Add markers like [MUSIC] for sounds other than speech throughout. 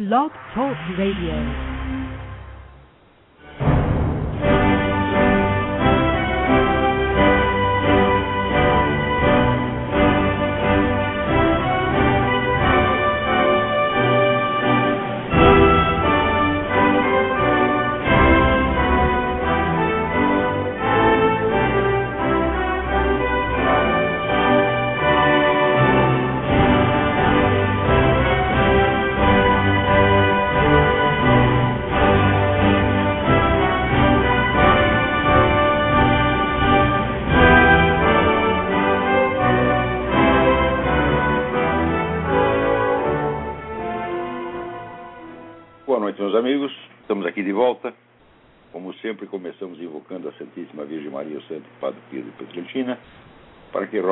Blog Talk Radio.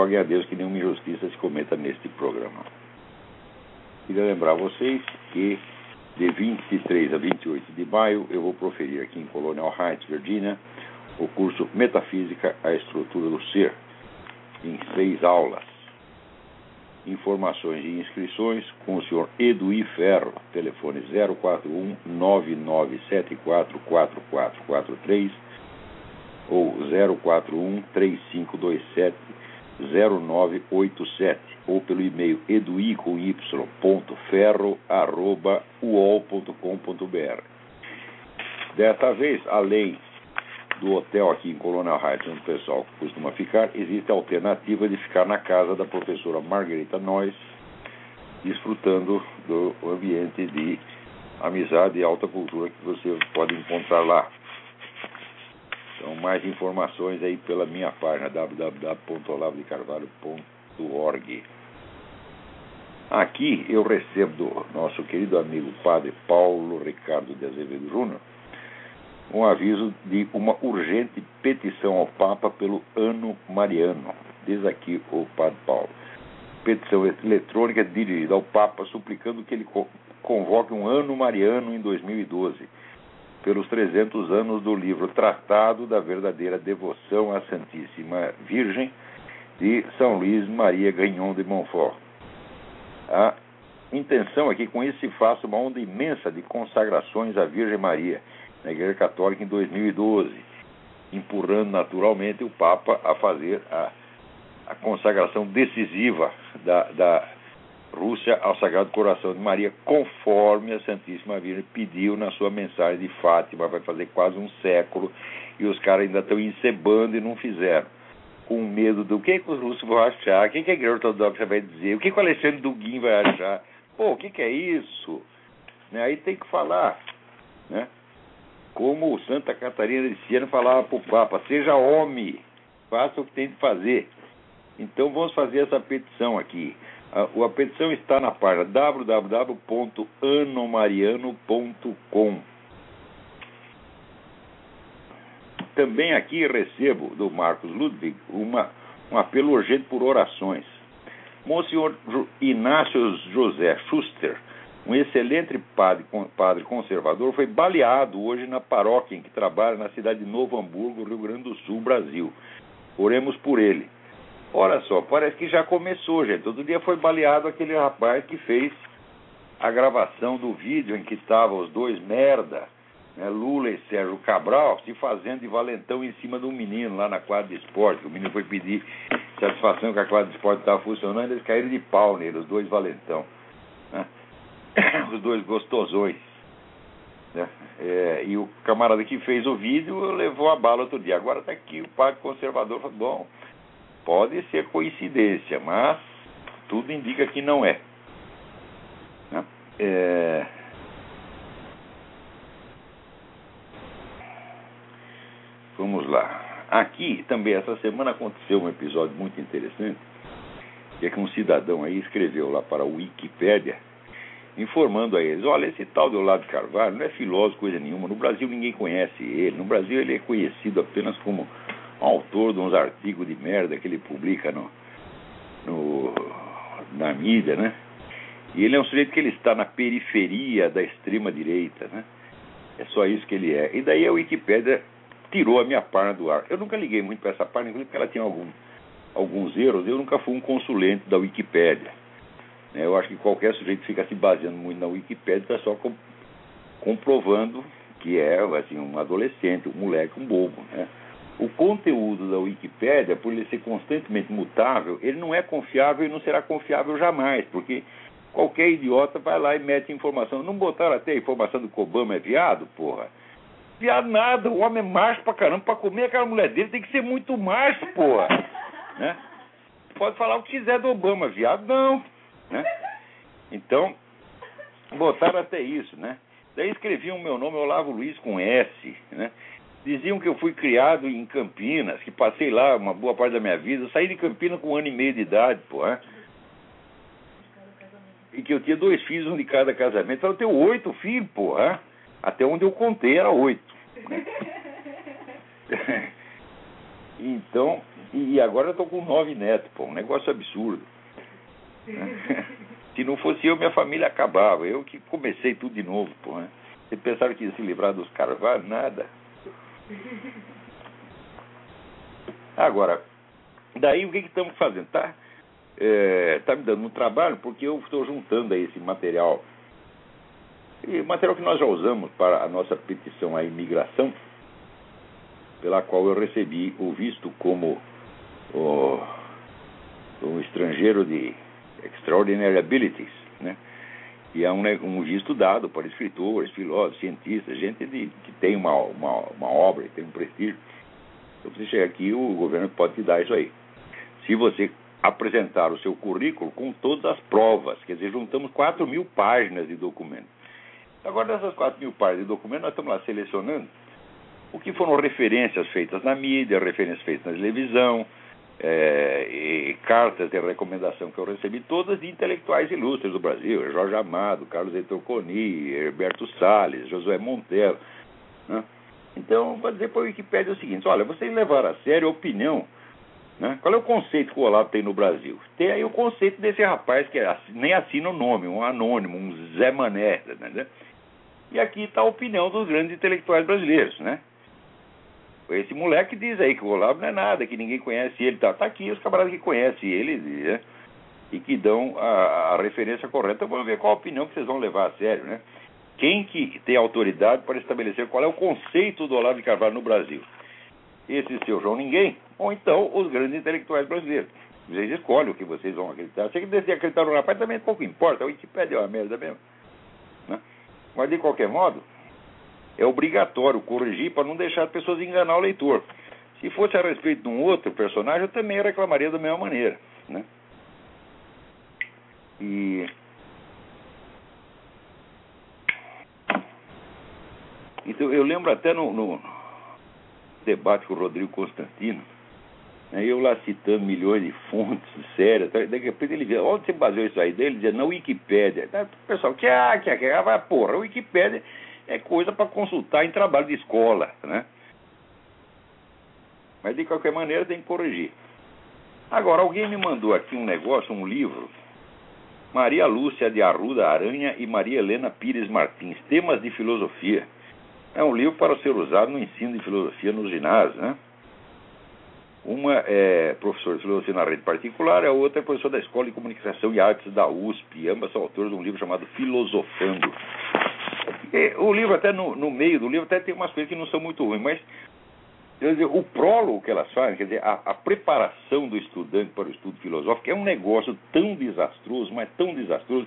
Roguem a Deus que nenhuma injustiça se cometa neste programa. Queria lembrar a vocês que de 23 a 28 de maio eu vou proferir aqui em Colonial Heights, Virgínia, o curso Metafísica, a Estrutura do Ser, em seis aulas. Informações e inscrições com o senhor Eduí Ferro, telefone 041 9974 4443 ou 041 3527 0987 ou pelo e-mail arroba, uol.com.br. Desta vez, além do hotel aqui em Colonial Heights, onde o pessoal costuma ficar, existe a alternativa de ficar na casa da professora Margarita Noyes, desfrutando do ambiente de amizade e alta cultura que você pode encontrar lá. Então, mais informações aí pela minha página www.olavodecarvalho.org. Aqui eu recebo do nosso querido amigo padre Paulo Ricardo de Azevedo Júnior um aviso de uma urgente petição ao Papa pelo ano mariano. Diz aqui o Padre Paulo. Petição eletrônica dirigida ao Papa suplicando que ele convoque um ano mariano em 2012, pelos 300 anos do livro Tratado da Verdadeira Devoção à Santíssima Virgem, de São Luís Maria Gagnon de Montfort. A intenção é que com isso se faça uma onda imensa de consagrações à Virgem Maria na Igreja Católica em 2012, empurrando naturalmente o Papa a fazer a, a consagração decisiva da, da Rússia ao Sagrado Coração de Maria, conforme a Santíssima Virgem pediu na sua mensagem de Fátima, vai fazer quase um século, e os caras ainda estão encebando e não fizeram. Com medo do que, que os russos vão achar, o que, que a Igreja Ortodoxa vai dizer, o que, que o Alexandre Duguin vai achar. Pô, o que, que é isso? Né? Aí tem que falar. Né? como Santa Catarina de Siena falava para o Papa, seja homem, faça o que tem de fazer. Então vamos fazer essa petição aqui. A, a petição está na página www.anomariano.com. Também aqui recebo do Marcos Ludwig uma, um apelo urgente por orações. Monsenhor Inácio José Schuster, um excelente padre, padre conservador, foi baleado hoje na paróquia em que trabalha na cidade de Novo Hamburgo, Rio Grande do Sul, Brasil. Oremos por ele. Olha só, parece que já começou, gente. Todo dia foi baleado aquele rapaz que fez a gravação do vídeo em que estavam os dois merda, né, Lula e Sérgio Cabral, se fazendo de valentão em cima de um menino lá na quadra de esporte. O menino foi pedir satisfação que a quadra de esporte estava funcionando, eles caíram de pau nele, os dois valentão. Né? [COUGHS] os dois gostosões. Né? É, e o camarada que fez o vídeo levou a bala outro dia. Agora está aqui o padre conservador falou, bom, pode ser coincidência, mas tudo indica que não é. Né? é... Vamos lá. Aqui também essa semana aconteceu um episódio muito interessante, que é que um cidadão aí escreveu lá para a Wikipédia informando a eles: olha, esse tal de Olavo Carvalho não é filósofo, coisa nenhuma. No Brasil ninguém conhece ele. No Brasil ele é conhecido apenas como autor de uns artigos de merda que ele publica no, no, na mídia, né? E ele é um sujeito que ele está na periferia da extrema direita, né? É só isso que ele é. E daí a Wikipédia tirou a minha página do ar. Eu nunca liguei muito para essa página, porque ela tinha algum, alguns erros. Eu nunca fui um consulente da Wikipédia. Né? Eu acho que qualquer sujeito fica se baseando muito na Wikipédia está só com, comprovando que é assim, um adolescente, um moleque, um bobo. Né? O conteúdo da Wikipédia, por ele ser constantemente mutável, ele não é confiável e não será confiável jamais, porque qualquer idiota vai lá e mete informação. Não botaram até a informação do que Obama é viado, porra? Viado nada, o homem é macho pra caramba, pra comer aquela mulher dele tem que ser muito macho, porra. Né? Pode falar o que quiser do Obama, viado não. Né? Então, botaram até isso, né? Daí escreviam o meu nome Olavo Luiz com S, né? Diziam que eu fui criado em Campinas, que passei lá uma boa parte da minha vida. Eu saí de Campinas com um ano e meio de idade, pô. Né? E que eu tinha dois filhos, um de cada casamento. Eu tenho oito filhos, pô. Né? Até onde eu contei era oito. Né? [LAUGHS] então, e agora eu tô com nove netos, pô. Um negócio absurdo. Né? [LAUGHS] Se não fosse eu, minha família acabava. Eu que comecei tudo de novo, pô. Né? Vocês pensaram que ia se livrar dos Carvalho? Nada. [LAUGHS] Agora, daí o que estamos fazendo? Tá, é, tá me dando um trabalho porque eu estou juntando aí esse material. E material que nós já usamos para a nossa petição à imigração, pela qual eu recebi o visto como um estrangeiro de Extraordinary Abilities, né? E é um, um visto dado para escritores, filósofos, cientistas, gente de, que tem uma, uma, uma obra, que tem um prestígio. Então, você chega aqui, o governo pode te dar isso aí. Se você apresentar o seu currículo com todas as provas, quer dizer, juntamos 4 mil páginas de documento. Agora, dessas 4 mil páginas de documento, nós estamos lá selecionando o que foram referências feitas na mídia, referências feitas na televisão, é, cartas de recomendação que eu recebi, todas de intelectuais ilustres do Brasil, Jorge Amado, Carlos Heitor Coni, Herberto Salles, Josué Monteiro. Né? Então, vou dizer para a Wikipédia o seguinte: olha, vocês levaram a sério a opinião. Né? Qual é o conceito que o Olavo tem no Brasil? Tem aí o conceito desse rapaz que nem assina o nome, um anônimo, um Zé Mané. Né? E aqui está a opinião dos grandes intelectuais brasileiros. Né? Esse moleque diz aí que o Olavo não é nada, que ninguém conhece ele. Tá, tá aqui os camaradas que conhecem ele né? e que dão a, a referência correta. Vamos ver qual a opinião que vocês vão levar a sério, né? Quem que tem autoridade para estabelecer qual é o conceito do Olavo de Carvalho no Brasil? Esse seu João Ninguém, ou então os grandes intelectuais brasileiros. Vocês escolhem o que vocês vão acreditar. Se decidir acreditar no rapaz, também pouco importa. A Wikipedia é uma merda mesmo. Né? Mas, de qualquer modo, é obrigatório corrigir para não deixar as pessoas enganar o leitor. Se fosse a respeito de um outro personagem, eu também reclamaria da mesma maneira. Né? E. Então, eu lembro até no, no debate com o Rodrigo Constantino, né, eu lá citando milhões de fontes sérias, daqui a pouco ele vê, onde você baseou isso aí dele? Dizia, na Wikipédia. O pessoal, que ah, que ah, vai, porra, a Wikipédia é coisa para consultar em trabalho de escola, né? Mas de qualquer maneira tem que corrigir. Agora, alguém me mandou aqui um negócio, um livro. Maria Lúcia de Arruda Aranha e Maria Helena Pires Martins, Temas de Filosofia. É um livro para ser usado no ensino de filosofia nos ginásios, né? Uma é professora de filosofia na rede particular, a outra é professora da Escola de Comunicação e Artes da USP. Ambas são autores de um livro chamado Filosofando. E o livro, até no, no, meio do livro, até tem umas coisas que não são muito ruins, mas dizer, o prólogo que elas fazem, quer dizer, a, a, preparação do estudante para o estudo filosófico é um negócio tão desastroso, mas tão desastroso,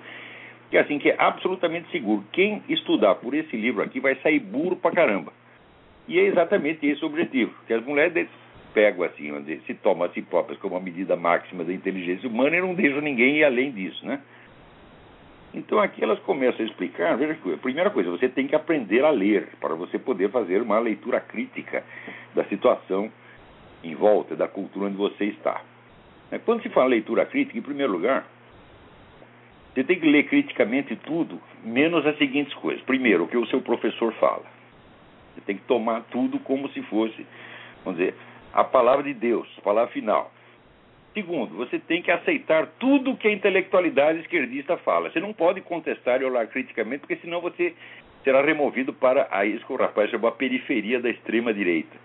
que assim, que é absolutamente seguro. Quem estudar por esse livro aqui vai sair burro pra caramba. E é exatamente esse o objetivo, que as mulheres pegam assim, se tomam a si próprias como a medida máxima da inteligência humana e não deixam ninguém ir além disso, né? Então aqui elas começam a explicar, veja que primeira coisa, você tem que aprender a ler para você poder fazer uma leitura crítica da situação em volta da cultura onde você está. É, quando se fala leitura crítica, em primeiro lugar, você tem que ler criticamente tudo, menos as seguintes coisas. Primeiro, o que o seu professor fala. Você tem que tomar tudo como se fosse, vamos dizer, a palavra de Deus, a palavra final. Segundo, você tem que aceitar tudo que a intelectualidade esquerdista fala. Você não pode contestar e olhar criticamente, porque senão você será removido para a isso que o rapaz chamou a periferia da extrema direita.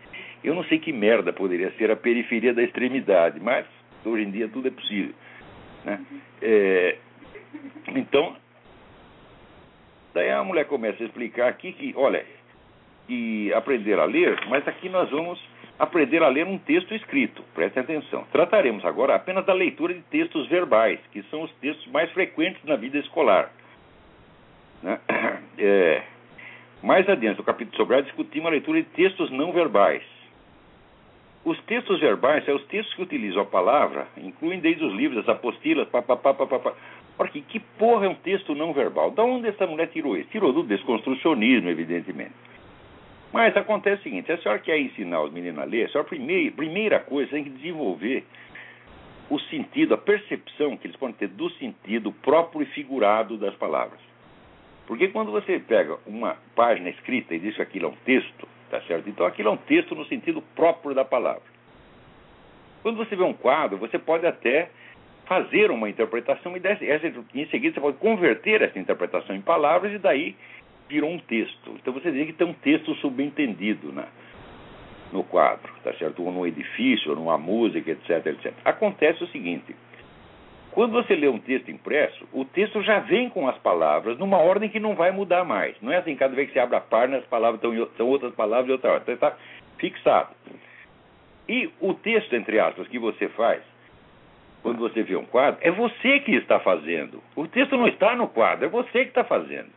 Eu não sei que merda poderia ser a periferia da extremidade, mas hoje em dia tudo é possível. Né? É, Então, daí a mulher começa a explicar aqui que, olha, e aprender a ler, mas aqui nós vamos aprender a ler um texto escrito. Preste atenção. Trataremos agora apenas da leitura de textos verbais, que são os textos mais frequentes na vida escolar. Né? [CLEARS THROAT] É, mais adiante, no capítulo sobre discutimos a leitura de textos não verbais. Os textos verbais são os textos que utilizam a palavra, incluem desde os livros, as apostilas, papapá, papapá. Porque que porra é um texto não verbal? Da onde essa mulher tirou isso? Tirou do desconstrucionismo, evidentemente. Mas acontece o seguinte: a senhora quer ensinar os meninos a ler, a senhora, primeira, primeira coisa, tem que desenvolver o sentido, a percepção que eles podem ter do sentido próprio e figurado das palavras. Porque quando você pega uma página escrita e diz que aquilo é um texto, tá certo? Então aquilo é um texto no sentido próprio da palavra. Quando você vê um quadro, você pode até fazer uma interpretação e em seguida você pode converter essa interpretação em palavras e daí virou um texto. Então você diz que tem um texto subentendido né, no quadro, tá certo? Ou num edifício, ou numa música, etc, etc. Acontece o seguinte: quando você lê um texto impresso, o texto já vem com as palavras numa ordem que não vai mudar mais. Não é assim, cada vez que você abre a página, as palavras estão, são outras palavras de outra ordem. Então está fixado. E o texto, entre aspas, que você faz, quando você vê um quadro, é você que está fazendo. O texto não está no quadro, é você que está fazendo.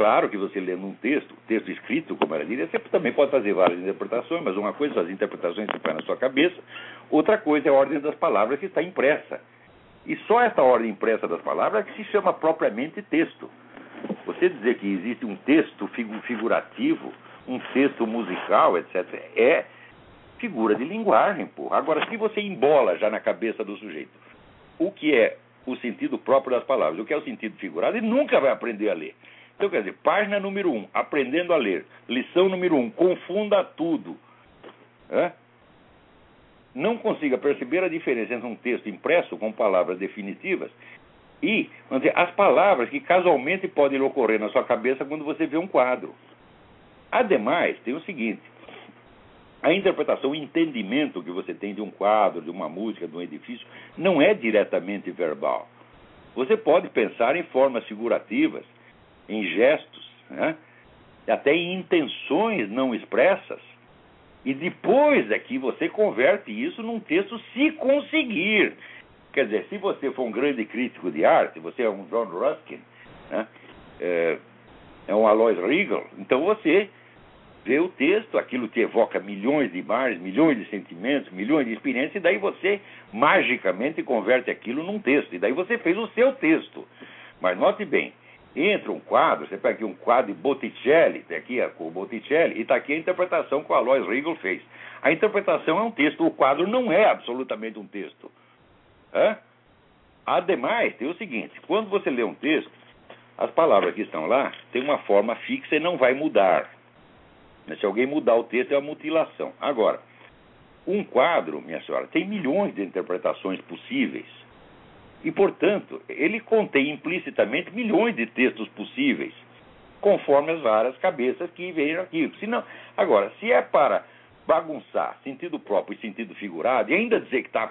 Claro que você lendo um texto, texto escrito, como era dita, você também pode fazer várias interpretações, mas uma coisa são as interpretações que faz na sua cabeça, outra coisa é a ordem das palavras que está impressa. E só essa ordem impressa das palavras é que se chama propriamente texto. Você dizer que existe um texto figurativo, um texto musical, etc., é figura de linguagem, porra. Agora, se você embola já na cabeça do sujeito o que é o sentido próprio das palavras, o que é o sentido figurado, ele nunca vai aprender a ler. Então, quer dizer, página número um, aprendendo a ler. Lição número um, confunda tudo. Não consiga perceber a diferença entre um texto impresso com palavras definitivas e dizer, as palavras que casualmente podem ocorrer na sua cabeça quando você vê um quadro. Ademais, tem o seguinte: a interpretação, o entendimento que você tem de um quadro, de uma música, de um edifício, não é diretamente verbal. Você pode pensar em formas figurativas em gestos, né? até em intenções não expressas. E depois é que você converte isso num texto se conseguir. Quer dizer, se você for um grande crítico de arte, você é um John Ruskin, né? é, é um Alois Riegel, então você vê o texto, aquilo te evoca milhões de imagens, milhões de sentimentos, milhões de experiências, e daí você magicamente converte aquilo num texto. E daí você fez o seu texto. Mas note bem, entra um quadro, você pega aqui um quadro de Botticelli, tem aqui o Botticelli, e está aqui a interpretação que o Alois Riegel fez. A interpretação é um texto, o quadro não é absolutamente um texto. Hã? Ademais, tem o seguinte: quando você lê um texto, as palavras que estão lá têm uma forma fixa e não vai mudar. Se alguém mudar o texto, é uma mutilação. Agora, um quadro, minha senhora, tem milhões de interpretações possíveis. E, portanto, ele contém implicitamente milhões de textos possíveis, conforme as várias cabeças que vejam aqui. Se não, agora, se é para bagunçar sentido próprio e sentido figurado, e ainda dizer que está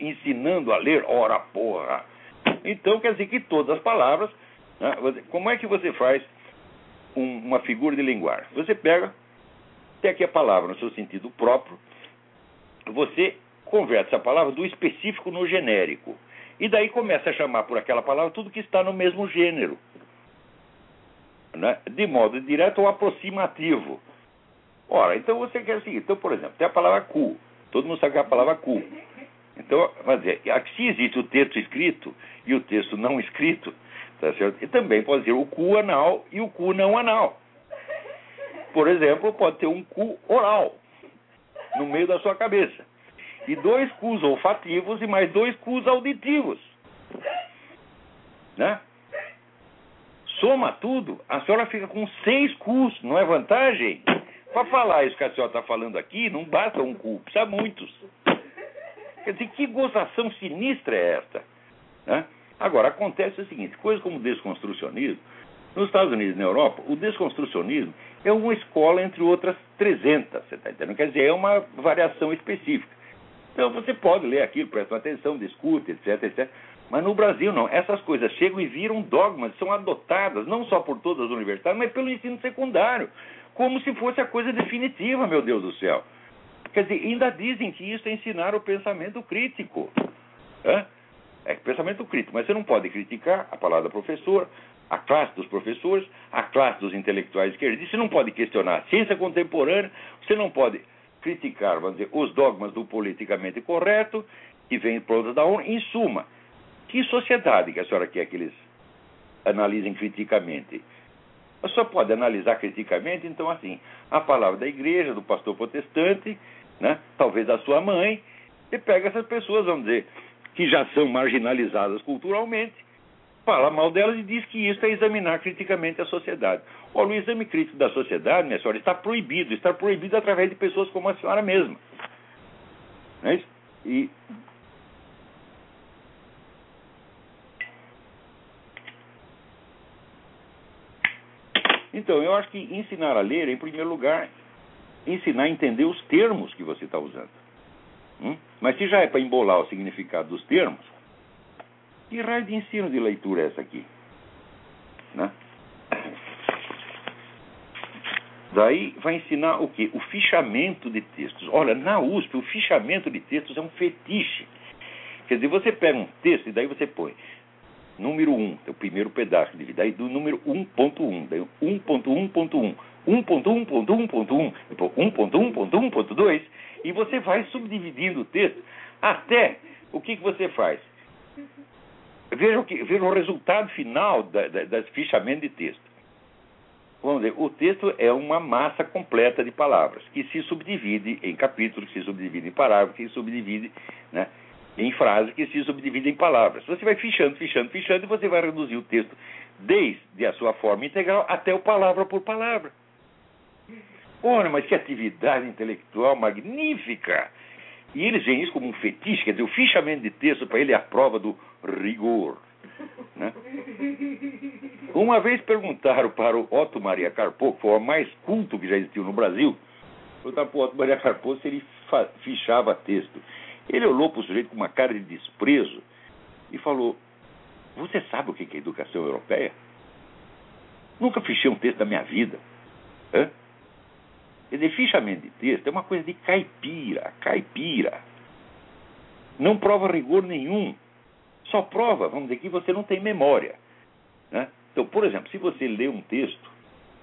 ensinando a ler, ora porra, então quer dizer que todas as palavras. Né, como é que você faz um, uma figura de linguagem? Você pega, tem aqui a palavra no seu sentido próprio, você converte essa palavra do específico no genérico. E daí começa a chamar por aquela palavra tudo que está no mesmo gênero. Né? De modo direto ou aproximativo. Ora, então você quer o seguinte: então, por exemplo, tem a palavra cu. Todo mundo sabe que é a palavra cu. Então, vai dizer, se existe o texto escrito e o texto não escrito, tá certo? E também pode ser o cu anal e o cu não anal. Por exemplo, pode ter um cu oral no meio da sua cabeça e dois cus olfativos e mais dois cus auditivos. Né? Soma tudo, a senhora fica com seis cus, não é vantagem? Para falar isso que a senhora está falando aqui, não basta um cu, precisa muitos. Quer dizer, que gozação sinistra é esta? Né? Agora, acontece o seguinte: coisas como o desconstrucionismo, nos Estados Unidos e na Europa, o desconstrucionismo é uma escola entre outras 300, você está entendendo? Quer dizer, é uma variação específica. Então você pode ler aquilo, presta atenção, discute, etc, etc. Mas no Brasil não. Essas coisas chegam e viram dogmas, são adotadas não só por todas as universidades, mas pelo ensino secundário, como se fosse a coisa definitiva, meu Deus do céu. Quer dizer, ainda dizem que isso é ensinar o pensamento crítico. É, é pensamento crítico, mas você não pode criticar a palavra professor, a classe dos professores, a classe dos intelectuais esquerdistas, você não pode questionar a ciência contemporânea, você não pode criticar, vamos dizer, os dogmas do politicamente correto, que vem prontos da ONU. Em suma, que sociedade que a senhora quer que eles analisem criticamente? A senhora pode analisar criticamente, então, assim, a palavra da igreja, do pastor protestante, né, talvez da sua mãe, e pega essas pessoas, vamos dizer, que já são marginalizadas culturalmente, fala mal delas e diz que isso é examinar criticamente a sociedade. O exame crítico da sociedade, minha senhora, está proibido. Está proibido através de pessoas como a senhora mesma. Não é isso? E Então, eu acho que ensinar a ler, em primeiro lugar, ensinar a entender os termos que você está usando. Hum? Mas se já é para embolar o significado dos termos, que raio de ensino de leitura é essa aqui? Né? Daí vai ensinar o quê? O fichamento de textos. Olha, na USP, o fichamento de textos é um fetiche. Quer dizer, você pega um texto e daí você põe número 1, é o primeiro pedaço de vida, daí do número 1.1, daí 1.1.1, 1.1.1.1, depois 1.1.1.2, e você vai subdividindo o texto até o que, que você faz? Veja o, que, o resultado final da, da, das fichamento de texto. Vamos dizer, o texto é uma massa completa de palavras, que se subdivide em capítulos, que se subdivide em parágrafos, que se subdivide né, em frases, que se subdivide em palavras. Você vai fichando, fichando, fichando, e você vai reduzir o texto desde a sua forma integral até o palavra por palavra. Ora, mas que atividade intelectual magnífica! E eles veem isso como um fetiche, quer dizer, o fichamento de texto para ele é a prova do rigor. Né? Uma vez perguntaram para o Otto Maria Carpo, que foi o mais culto que já existiu no Brasil, perguntaram para o Otto Maria Carpo se ele fichava texto. Ele olhou para o sujeito com uma cara de desprezo e falou: Você sabe o que é educação europeia? Nunca fichei um texto da minha vida. Hã? Quer dizer, de texto é uma coisa de caipira, caipira. Não prova rigor nenhum. Só prova, vamos dizer, que você não tem memória. Né? Então, por exemplo, se você lê um texto,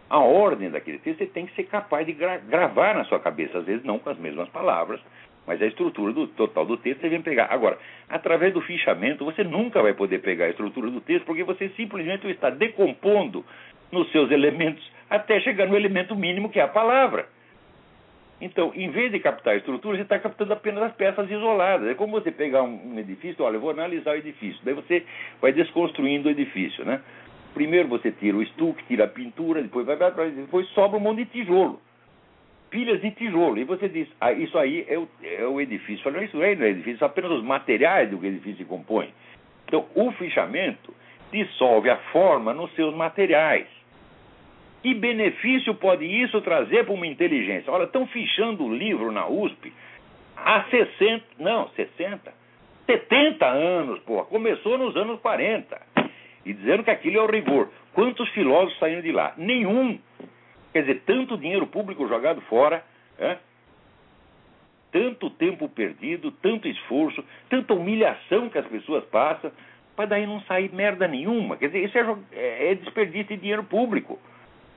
a ordem daquele texto você tem que ser capaz de gra gravar na sua cabeça, às vezes não com as mesmas palavras, mas a estrutura do total do texto você vem pegar. Agora, através do fichamento, você nunca vai poder pegar a estrutura do texto, porque você simplesmente está decompondo nos seus elementos até chegar no elemento mínimo que é a palavra. Então, em vez de captar a estrutura, você está captando apenas as peças isoladas. É como você pegar um, edifício, olha, eu vou analisar o edifício. Daí você vai desconstruindo o edifício, né? Primeiro você tira o estuque, tira a pintura, depois vai para depois sobra um monte de tijolo. Pilhas de tijolo. E você diz, ah, isso aí é o, é o edifício. Fala, isso aí não é edifício, são apenas os materiais do que o edifício se compõe. Então, o fichamento dissolve a forma nos seus materiais. Que benefício pode isso trazer para uma inteligência? Olha, estão fichando o livro na USP há 60, não, 60, 70 anos, pô. Começou nos anos 40. E dizendo que aquilo é o rigor. Quantos filósofos saíram de lá? Nenhum. Quer dizer, tanto dinheiro público jogado fora, é? tanto tempo perdido, tanto esforço, tanta humilhação que as pessoas passam, para daí não sair merda nenhuma. Quer dizer, isso é, é desperdício de dinheiro público.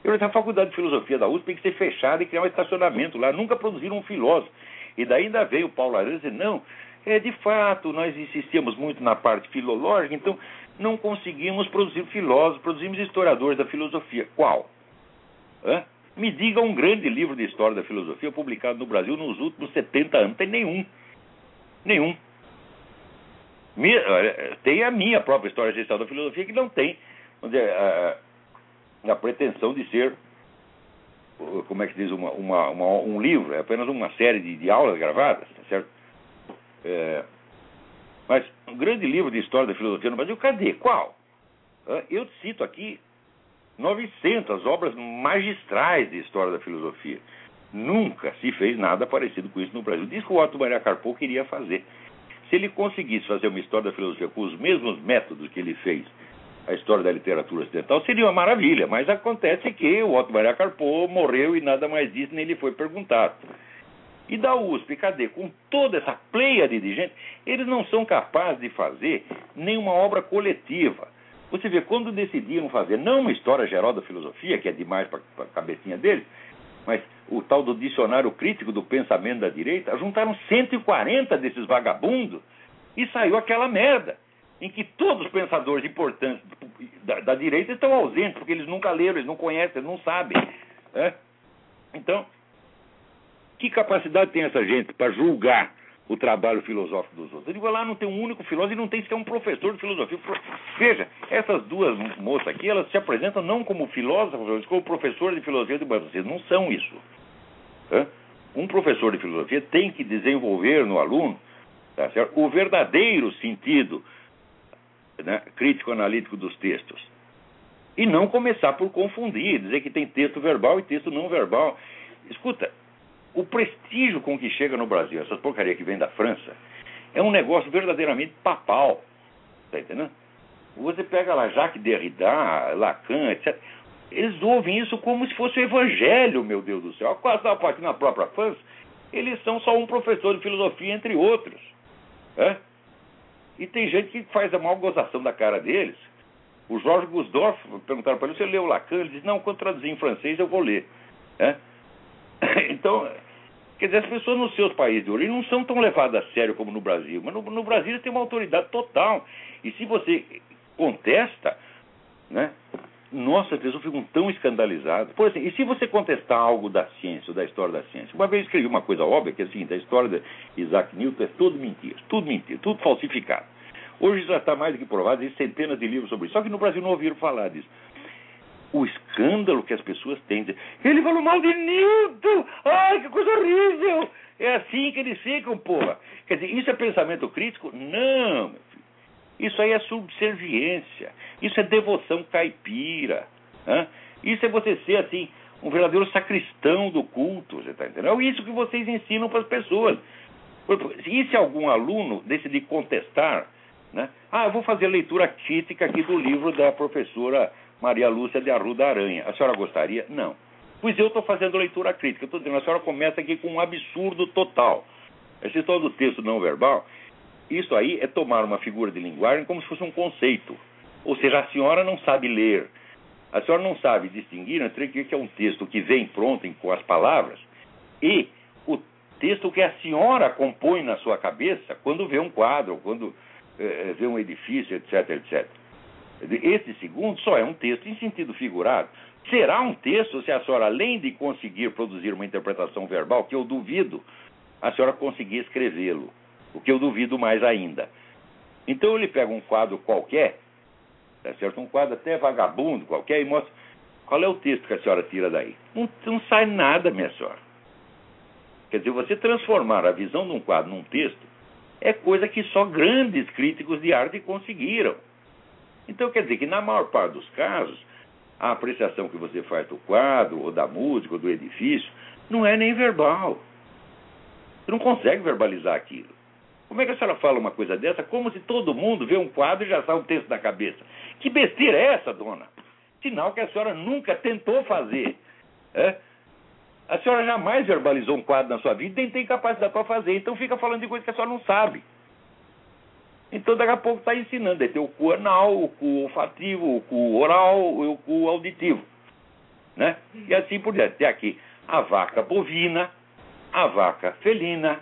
Eu a faculdade de filosofia da USP tem que ser fechada e criar um estacionamento lá. Nunca produziram um filósofo. E daí ainda veio o Paulo Aranha dizer, não, é de fato, nós insistimos muito na parte filológica, então não conseguimos produzir filósofos, produzimos historiadores da filosofia. Qual? Hã? Me diga um grande livro de história da filosofia publicado no Brasil nos últimos 70 anos. Tem nenhum. Nenhum. Tem a minha própria história geral da filosofia que não tem. Vamos dizer, a pretensão de ser, como é que diz, uma, uma, uma, um livro, é apenas uma série de, de aulas gravadas, tá certo? É, mas um grande livro de história da filosofia no Brasil, cadê? Qual? Eu cito aqui 900 obras magistrais de história da filosofia. Nunca se fez nada parecido com isso no Brasil. Diz que o Otto Maria Carpo queria fazer. se ele conseguisse fazer uma história da filosofia com os mesmos métodos que ele fez a história da literatura ocidental, seria uma maravilha. Mas acontece que o Otto Maria Carpo morreu e nada mais disse, nem lhe foi perguntado. E da USP, cadê? Com toda essa pleia de gente, eles não são capazes de fazer nenhuma obra coletiva. Você vê, quando decidiram fazer, não uma história geral da filosofia, que é demais para a cabecinha deles, mas o tal do dicionário crítico do pensamento da direita, juntaram 140 desses vagabundos e saiu aquela merda, em que todos os pensadores importantes da, da direita estão ausentes, porque eles nunca leram, eles não conhecem, eles não sabem. Né? Então, que capacidade tem essa gente para julgar o trabalho filosófico dos outros? Eu digo, lá não tem um único filósofo e não tem sequer um professor de filosofia. Veja, essas duas moças aqui, elas se apresentam não como filósofos, mas como professores de filosofia de Vocês não são isso. Um professor de filosofia tem que desenvolver no aluno tá o verdadeiro sentido né, crítico-analítico dos textos. E não começar por confundir, dizer que tem texto verbal e texto não verbal. Escuta, o prestígio com que chega no Brasil, essas porcaria que vem da França, é um negócio verdadeiramente papal. Está entendendo? Você pega lá Jacques Derrida, Lacan, etc. Eles ouvem isso como se fosse o evangelho, meu Deus do céu. Quase aqui na própria França, eles são só um professor de filosofia, entre outros. É? E tem gente que faz a maior gozação da cara deles. O Jorge Gusdorff, perguntaram para ele, você leu Lacan? Ele disse, não, quando traduzir em francês eu vou ler. É? [COUGHS] Então, quer dizer, as pessoas nos seus países de origem não são tão levadas a sério como no Brasil. Mas no, no Brasil tem uma autoridade total. E se você contesta, né? Nossa, pessoas ficam tão escandalizadas. Por assim, e se você contestar algo da ciência, da história da ciência? Uma vez eu escrevi uma coisa óbvia, que é a seguinte, a história de Isaac Newton é tudo mentira, tudo mentira, tudo falsificado. Hoje já está mais do que provado, existem centenas de livros sobre isso. Só que no Brasil não ouviram falar disso o escândalo que as pessoas têm. Ele falou mal de Newton! Ai, que coisa horrível! É assim que eles ficam, porra. Quer dizer, isso é pensamento crítico? Não. Isso aí é subserviência. Isso é devoção caipira. Hein? Isso é você ser, assim, um verdadeiro sacristão do culto, você está entendendo? É isso que vocês ensinam para as pessoas. E se algum aluno decidir contestar, né? Ah, eu vou fazer leitura crítica aqui do livro da professora Maria Lúcia de Arruda Aranha. A senhora gostaria? Não. Pois eu estou fazendo leitura crítica. Estou dizendo, a senhora começa aqui com um absurdo total. Esse tal do texto não verbal, isso aí é tomar uma figura de linguagem como se fosse um conceito. Ou seja, a senhora não sabe ler. A senhora não sabe distinguir entre o que é um texto que vem pronto com as palavras e o texto que a senhora compõe na sua cabeça quando vê um quadro, quando é, vê um edifício, etc, etc. Esse segundo só é um texto em sentido figurado. Será um texto se a senhora, além de conseguir produzir uma interpretação verbal, que eu duvido, a senhora conseguir escrevê-lo, o que eu duvido mais ainda. Então ele pega um quadro qualquer, tá certo? um quadro até vagabundo qualquer, e mostra qual é o texto que a senhora tira daí. Não, não sai nada, minha senhora. Quer dizer, você transformar a visão de um quadro num texto é coisa que só grandes críticos de arte conseguiram. Então, quer dizer que, na maior parte dos casos, a apreciação que você faz do quadro, ou da música, ou do edifício, não é nem verbal. Você não consegue verbalizar aquilo. Como é que a senhora fala uma coisa dessa? Como se todo mundo vê um quadro e já sai um texto na cabeça. Que besteira é essa, dona? Sinal que a senhora nunca tentou fazer. É? A senhora jamais verbalizou um quadro na sua vida nem tem capacidade para fazer. Então fica falando de coisa que a senhora não sabe. Então, daqui a pouco está ensinando. Aí tem o cu anal, o cu olfativo, o cu oral e o cu auditivo. Né? E assim por diante. Tem aqui a vaca bovina, a vaca felina,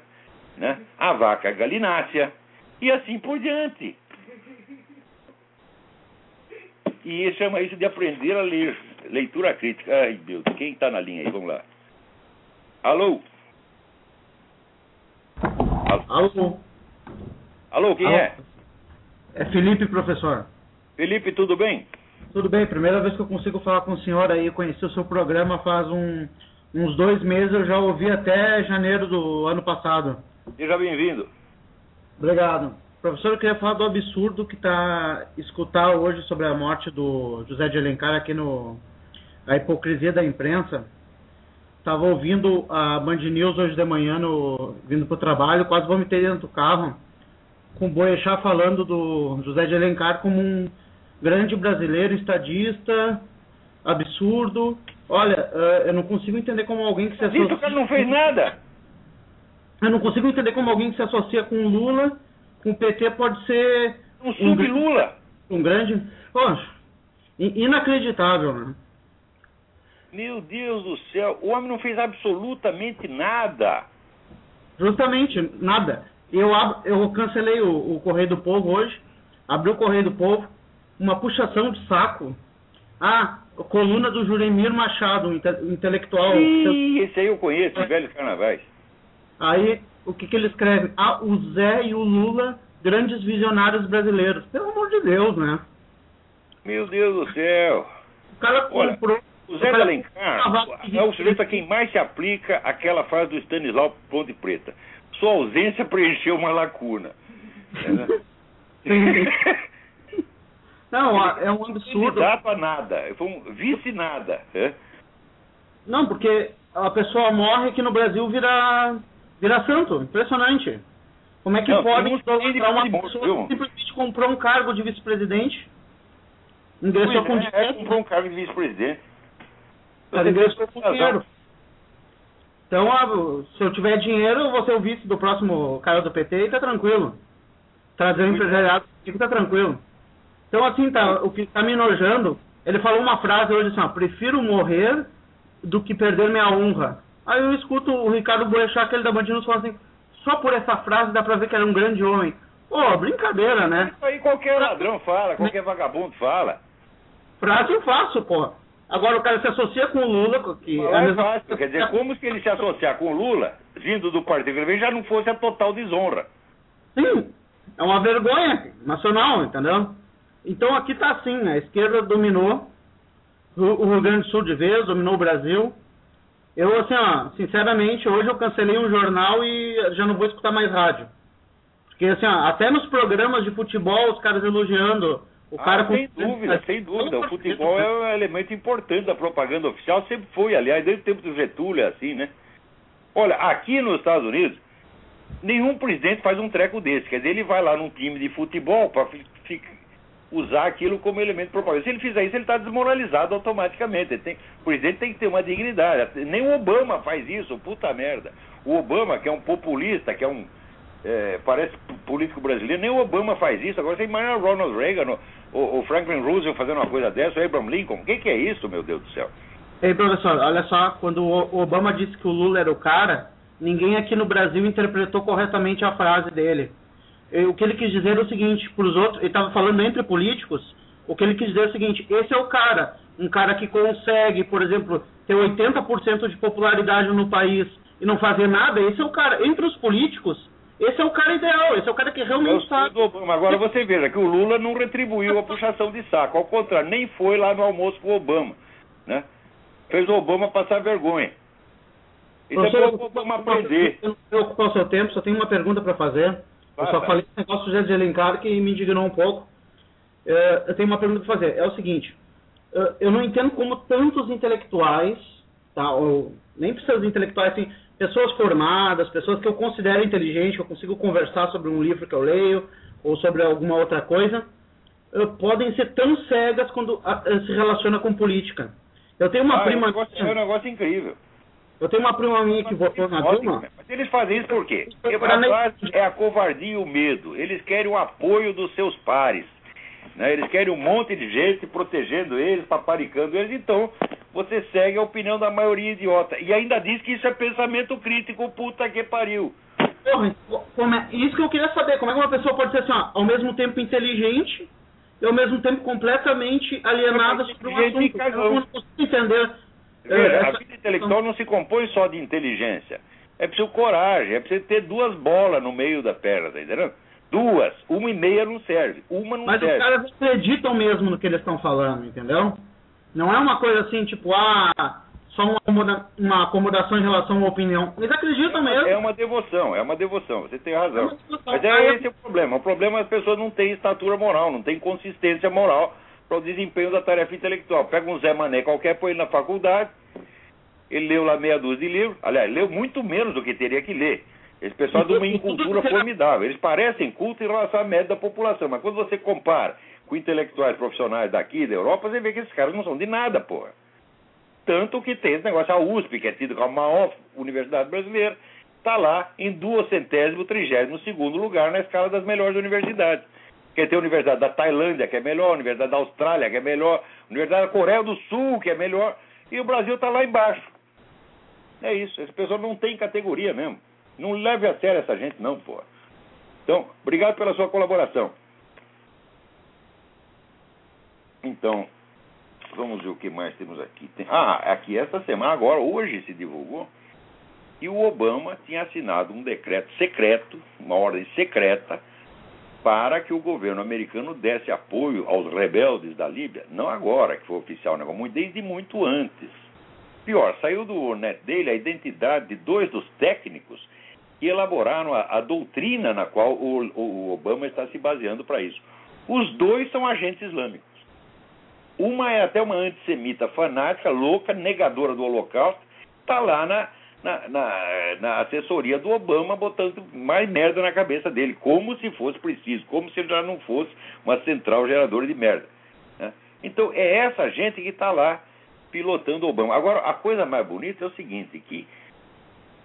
né? a vaca galinácea e assim por diante. E chama isso de aprender a ler. Leitura crítica. Ai, meu Deus, quem está na linha aí? Vamos lá. Alô? Alô? Alô, quem Alô? é? É Felipe, professor. Felipe, tudo bem? Tudo bem. Primeira vez que eu consigo falar com o senhor aí. Eu conheci o seu programa faz um, uns dois meses. Eu já ouvi até janeiro do ano passado. Seja bem-vindo. Obrigado. Professor, eu queria falar do absurdo que está escutar hoje sobre a morte do José de Alencar aqui no a hipocrisia da imprensa. Estava ouvindo a Band News hoje de manhã no, vindo para o trabalho, quase vomitei dentro do carro com o Boechat falando do José de Alencar como um grande brasileiro estadista, absurdo. Olha, uh, eu não consigo entender como alguém que se associa... Isso, o cara não fez nada. Eu não consigo entender como alguém que se associa com o Lula, com o PT, pode ser... Um sub-Lula. Um, um grande... Poxa, inacreditável, né? Meu Deus do céu, o homem não fez absolutamente nada. Justamente, nada. Eu, eu cancelei o, o Correio do Povo hoje, abri o Correio do Povo, uma puxação de saco. Ah, coluna do Juremir Machado, um inte, intelectual. Ih, esse aí eu conheço, é. velhos carnavais. Aí, o que, que ele escreve? Ah, o Zé e o Lula, grandes visionários brasileiros. Pelo amor de Deus, né? Meu Deus do céu. O cara comprou. Olha, o Zé de Alencar é o sujeito a quem mais se aplica aquela frase do Stanislau Ponte Preta. Sua ausência preencheu uma lacuna. [LAUGHS] Não, é um absurdo. Não a nada, foi um vice-nada. É? Não, porque a pessoa morre aqui no Brasil vira, vira santo. Impressionante. Como é que não, pode uma pessoa que simplesmente comprou um cargo de vice-presidente? Ingressou com é, dinheiro. É, comprou um cargo de vice-presidente. Mas ingressou com dinheiro. Então, ah, se eu tiver dinheiro, eu vou ser o vice do próximo cara do PT e tá tranquilo. Trazer o empresariado comigo tá tranquilo. Então, assim, tá, o que tá me enojando, ele falou uma frase hoje assim, ó, prefiro morrer do que perder minha honra. Aí eu escuto o Ricardo Boechat, aquele da Bandidos, falando assim, só por essa frase dá pra ver que ele é um grande homem. Pô, brincadeira, né? Isso aí qualquer ladrão fala, qualquer vagabundo fala. Frase eu faço, pô. Agora o cara se associa com o Lula, que é, é fácil. Quer dizer, como se ele se associar com o Lula, vindo do partido vem, já não fosse a total desonra. Sim, é uma vergonha nacional, entendeu? Então aqui está assim, a esquerda dominou o Rio Grande do Sul de vez, dominou o Brasil. Eu, assim, ó, sinceramente, hoje eu cancelei um jornal e já não vou escutar mais rádio. Porque, assim, ó, até nos programas de futebol, os caras elogiando o ah, cara sem dúvida, sem dúvida. O futebol é um elemento importante da propaganda oficial, sempre foi, aliás, desde o tempo do Getúlio é assim, né? Olha, aqui nos Estados Unidos, nenhum presidente faz um treco desse. Quer dizer, ele vai lá num time de futebol para usar aquilo como elemento de propaganda. Se ele fizer isso, ele está desmoralizado automaticamente. Tem, o presidente tem que ter uma dignidade. Nem o Obama faz isso, puta merda. O Obama, que é um populista, que é um é, parece político brasileiro, nem o Obama faz isso. Agora você imagina o Ronald Reagan, o, o, Franklin Roosevelt fazendo uma coisa dessa, o Abraham Lincoln. O que, que é isso, meu Deus do céu? Ei, professor, olha só, quando o Obama disse que o Lula era o cara, ninguém aqui no Brasil interpretou corretamente a frase dele. O que ele quis dizer é o seguinte, para os outros, ele estava falando entre políticos, o que ele quis dizer é o seguinte, esse é o cara, um cara que consegue, por exemplo, ter 80% de popularidade no país e não fazer nada, esse é o cara. Entre os políticos, esse é o cara ideal, esse é o cara que realmente sabe. Agora você veja que o Lula não retribuiu a puxação de saco, ao contrário, nem foi lá no almoço com o Obama, né? Fez o Obama passar vergonha. Isso é é para o Obama aprender. Eu não vou ocupar o seu tempo, só tenho uma pergunta para fazer. Eu só falei esse negócio do de Alencar que me indignou um pouco. É, eu tenho uma pergunta para fazer. É o seguinte, eu não entendo como tantos intelectuais, tá, ou nem precisa de intelectuais assim, pessoas formadas, pessoas que eu considero inteligentes, que eu consigo conversar sobre um livro que eu leio ou sobre alguma outra coisa, uh, podem ser tão cegas quando uh, se relaciona com política. Eu tenho uma ah, prima. É um, negócio, é um negócio incrível. Eu tenho uma prima minha que votou na Dilma. Mas eles fazem isso por quê? Porque a é a covardia e o medo. Eles querem o apoio dos seus pares. Né? Eles querem um monte de gente protegendo eles, paparicando eles. Então, você segue a opinião da maioria idiota. E ainda diz que isso é pensamento crítico, puta que pariu. Porra, é, isso que eu queria saber. Como é que uma pessoa pode ser assim, ó, ao mesmo tempo inteligente e ao mesmo tempo completamente alienada sobre um assunto? Eu não consigo entender. É, a vida intelectual não se compõe só de inteligência. É preciso coragem, é preciso ter duas bolas no meio da perna, tá entendendo? Duas. Uma e meia não serve. Uma não Mas serve. Mas os caras acreditam mesmo no que eles estão falando, entendeu? Não é uma coisa assim, tipo, ah, só uma, uma acomodação em relação à opinião. Eles acreditam é mesmo. É uma devoção, é uma devoção, você tem razão. É Mas é esse o problema. O problema é que as pessoas não têm estatura moral, não têm consistência moral para o desempenho da tarefa intelectual. Pega um Zé Mané qualquer, põe ele na faculdade, ele leu lá meia dúzia de livros, aliás, leu muito menos do que teria que ler. Esse pessoal é de uma [LAUGHS] incultura formidável. Eles parecem cultos em relação à média da população, mas quando você compara com intelectuais profissionais daqui da Europa, você vê que esses caras não são de nada, porra. Tanto que tem esse negócio, a USP, que é tido como a maior universidade brasileira, está lá em duocentésimo, trigésimo segundo lugar na escala das melhores universidades. Porque tem a Universidade da Tailândia, que é melhor, a Universidade da Austrália, que é melhor, a Universidade da Coreia do Sul, que é melhor, e o Brasil está lá embaixo. É isso, esse pessoal não tem categoria mesmo. Não leve a sério essa gente, não, pô. Então, obrigado pela sua colaboração. Então, vamos ver o que mais temos aqui. Tem, ah, aqui esta semana, agora, hoje se divulgou que o Obama tinha assinado um decreto secreto, uma ordem secreta, para que o governo americano desse apoio aos rebeldes da Líbia. Não agora, que foi oficial, né, mas desde muito antes. Pior, saiu do net dele a identidade de dois dos técnicos que elaboraram a, a doutrina na qual o, o Obama está se baseando para isso. Os dois são agentes islâmicos. Uma é até uma antissemita fanática, louca, negadora do Holocausto, está lá na, na, na, na, assessoria do Obama botando mais merda na cabeça dele, como se fosse preciso, como se ele já não fosse uma central geradora de merda. Né? Então é essa gente que está lá pilotando o Obama. Agora, a coisa mais bonita é o seguinte, que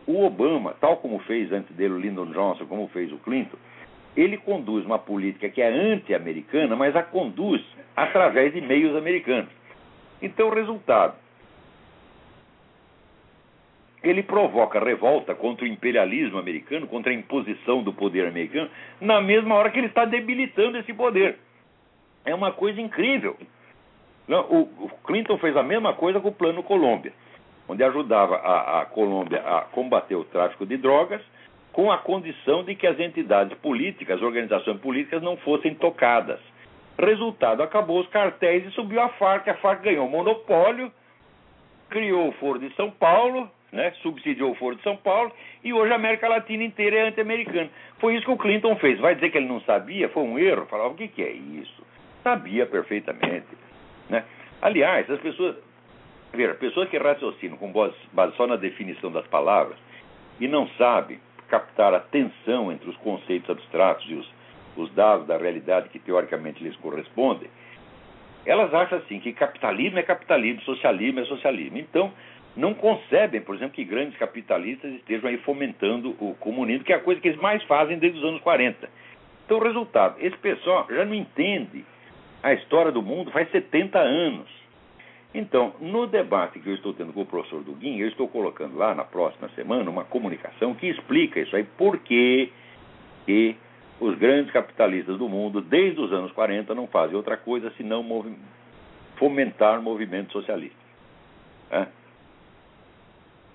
o Obama, tal como fez antes dele o Lyndon Johnson, como fez o Clinton, ele conduz uma política que é anti-americana, mas a conduz através de meios americanos. Então, o resultado. Ele provoca revolta contra o imperialismo americano, contra a imposição do poder americano, na mesma hora que ele está debilitando esse poder. É uma coisa incrível. O Clinton fez a mesma coisa com o Plano Colômbia onde ajudava a, a Colômbia a combater o tráfico de drogas, com a condição de que as entidades políticas, as organizações políticas, não fossem tocadas. Resultado, acabou os cartéis e subiu a Farc. A Farc ganhou monopólio, criou o Foro de São Paulo, né, subsidiou o Foro de São Paulo, e hoje a América Latina inteira é anti-americana. Foi isso que o Clinton fez. Vai dizer que ele não sabia? Foi um erro? Falava, o que, que é isso? Sabia perfeitamente. Né? Aliás, as pessoas Ver, pessoas que raciocinam com base só na definição das palavras e não sabe captar a tensão entre os conceitos abstratos e os, os dados da realidade que teoricamente lhes correspondem, elas acham assim que capitalismo é capitalismo, socialismo é socialismo. Então, não concebem, por exemplo, que grandes capitalistas estejam aí fomentando o comunismo, que é a coisa que eles mais fazem desde os anos 40. Então, o resultado, esse pessoal já não entende a história do mundo faz 70 anos. Então, no debate que eu estou tendo com o professor Duguin, eu estou colocando lá na próxima semana uma comunicação que explica isso aí, por que os grandes capitalistas do mundo, desde os anos 40, não fazem outra coisa senão movi fomentar movimentos socialistas. É?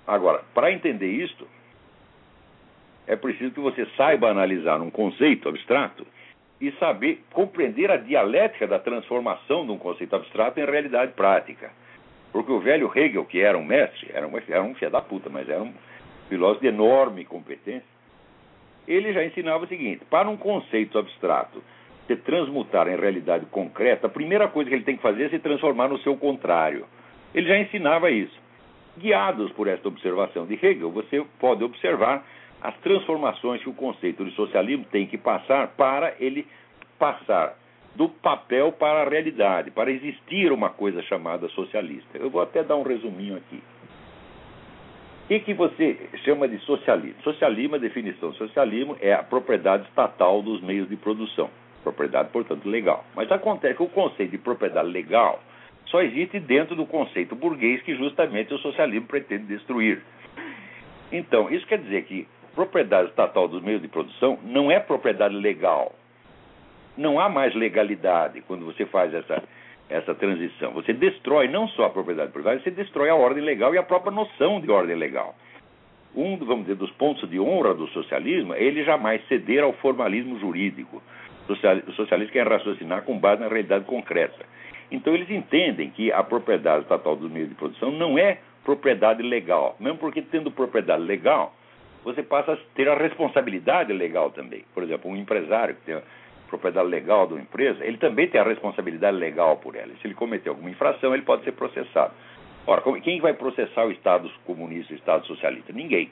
Agora, para entender isto, é preciso que você saiba analisar um conceito abstrato e saber compreender a dialética da transformação de um conceito abstrato em realidade prática. Porque o velho Hegel, que era um mestre, era um, era um filho da puta, mas era um filósofo de enorme competência, ele já ensinava o seguinte: para um conceito abstrato se transmutar em realidade concreta, a primeira coisa que ele tem que fazer é se transformar no seu contrário. Ele já ensinava isso. Guiados por esta observação de Hegel, você pode observar as transformações que o conceito de socialismo tem que passar para ele passar do papel para a realidade, para existir uma coisa chamada socialista. Eu vou até dar um resuminho aqui. O que, que você chama de socialismo? Socialismo, a definição de socialismo é a propriedade estatal dos meios de produção. Propriedade, portanto, legal. Mas acontece que o conceito de propriedade legal só existe dentro do conceito burguês que justamente o socialismo pretende destruir. Então, isso quer dizer que propriedade estatal dos meios de produção não é propriedade legal. Não há mais legalidade quando você faz essa, essa transição. Você destrói não só a propriedade privada, você destrói a ordem legal e a própria noção de ordem legal. Um, vamos dizer, dos pontos de honra do socialismo é ele jamais ceder ao formalismo jurídico. O socialista quer raciocinar com base na realidade concreta. Então, eles entendem que a propriedade estatal dos meios de produção não é propriedade legal. Mesmo porque, tendo propriedade legal, você passa a ter a responsabilidade legal também. Por exemplo, um empresário que tem a propriedade legal de uma empresa, ele também tem a responsabilidade legal por ela. Se ele cometer alguma infração, ele pode ser processado. Ora, quem vai processar o Estado comunista, o Estado socialista? Ninguém.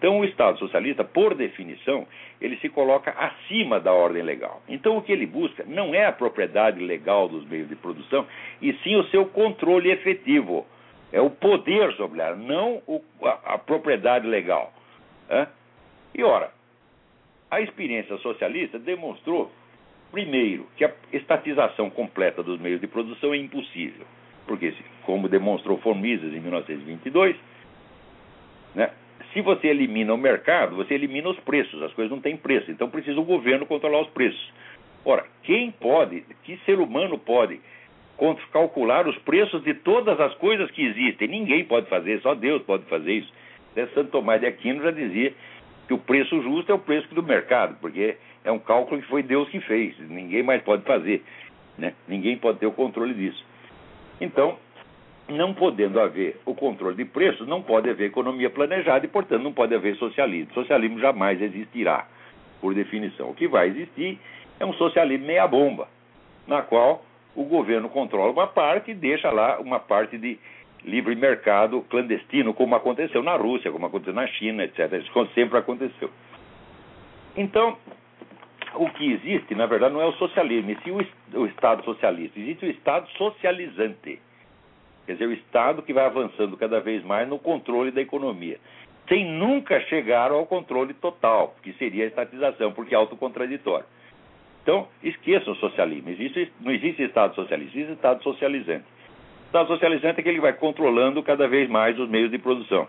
Então, o Estado socialista, por definição, ele se coloca acima da ordem legal. Então, o que ele busca não é a propriedade legal dos meios de produção, e sim o seu controle efetivo. É o poder sobre ela, não o, a, a, propriedade legal. E, ora, a experiência socialista demonstrou, primeiro, que a estatização completa dos meios de produção é impossível. Porque, como demonstrou Formises em 1922, né, se você elimina o mercado, você elimina os preços, as coisas não têm preço. Então precisa o governo controlar os preços. Ora, quem pode, que ser humano pode calcular os preços de todas as coisas que existem? Ninguém pode fazer, só Deus pode fazer isso. Até Santo Tomás de Aquino já dizia que o preço justo é o preço do mercado, porque é um cálculo que foi Deus que fez, ninguém mais pode fazer, né? ninguém pode ter o controle disso. Então, não podendo haver o controle de preços, não pode haver economia planejada e, portanto, não pode haver socialismo. Socialismo jamais existirá, por definição. O que vai existir é um socialismo meia-bomba, na qual o governo controla uma parte e deixa lá uma parte de livre mercado clandestino, como aconteceu na Rússia, como aconteceu na China, etc. Isso sempre aconteceu. Então, o que existe, na verdade, não é o socialismo, e sim o, o Estado socialista. Existe o Estado socializante Quer dizer, o Estado que vai avançando cada vez mais no controle da economia, sem nunca chegar ao controle total, que seria a estatização, porque é autocontraditório. Então, esqueçam o socialismo. Existe, não existe Estado socialista, existe Estado socializante. O Estado socializante é que ele vai controlando cada vez mais os meios de produção.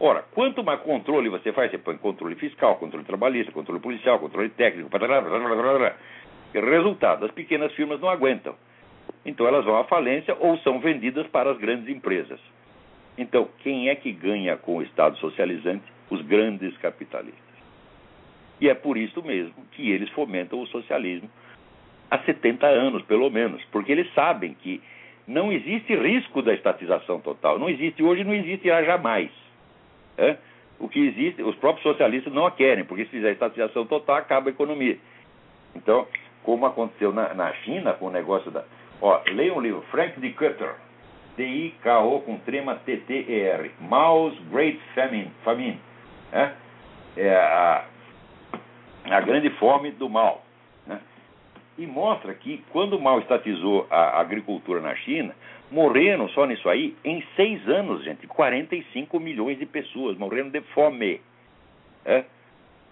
Ora, quanto mais controle você faz, você põe controle fiscal, controle trabalhista, controle policial, controle técnico, resultado, as pequenas firmas não aguentam. Então elas vão à falência ou são vendidas para as grandes empresas. Então, quem é que ganha com o Estado socializante? Os grandes capitalistas. E é por isso mesmo que eles fomentam o socialismo há 70 anos, pelo menos, porque eles sabem que não existe risco da estatização total. Não existe hoje, não existirá jamais. É? O que existe, os próprios socialistas não a querem, porque se fizer estatização total, acaba a economia. Então, como aconteceu na, na China com o negócio da, Ó, leia um livro, Frank D. Cutter, D-I-K-O com trema T-T-E-R, Mao's Great Famine, famine né? é a, a grande fome do mal. Né? E mostra que quando o Mao estatizou a agricultura na China, morreram só nisso aí, em seis anos, gente, 45 milhões de pessoas morreram de fome. Né?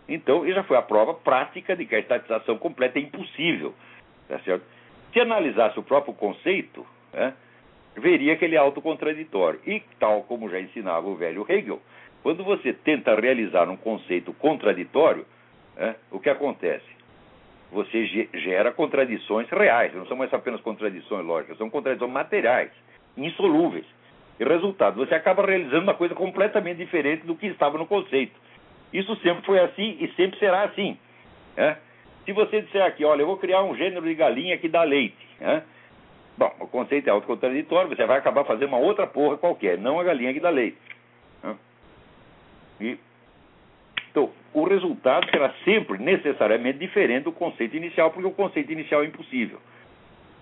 Então, isso já foi a prova prática de que a estatização completa é impossível. Tá certo? Se analisasse o próprio conceito, né, veria que ele é autocontraditório. E, tal como já ensinava o velho Hegel, quando você tenta realizar um conceito contraditório, né, o que acontece? Você gera contradições reais, não são mais apenas contradições lógicas, são contradições materiais, insolúveis. E resultado, você acaba realizando uma coisa completamente diferente do que estava no conceito. Isso sempre foi assim e sempre será assim. Né? Se você disser aqui, olha, eu vou criar um gênero de galinha que dá leite, né? Bom, o conceito é autocontraditório, você vai acabar fazendo uma outra porra qualquer, não a galinha que dá leite. Né? E, então, o resultado será sempre necessariamente diferente do conceito inicial, porque o conceito inicial é impossível.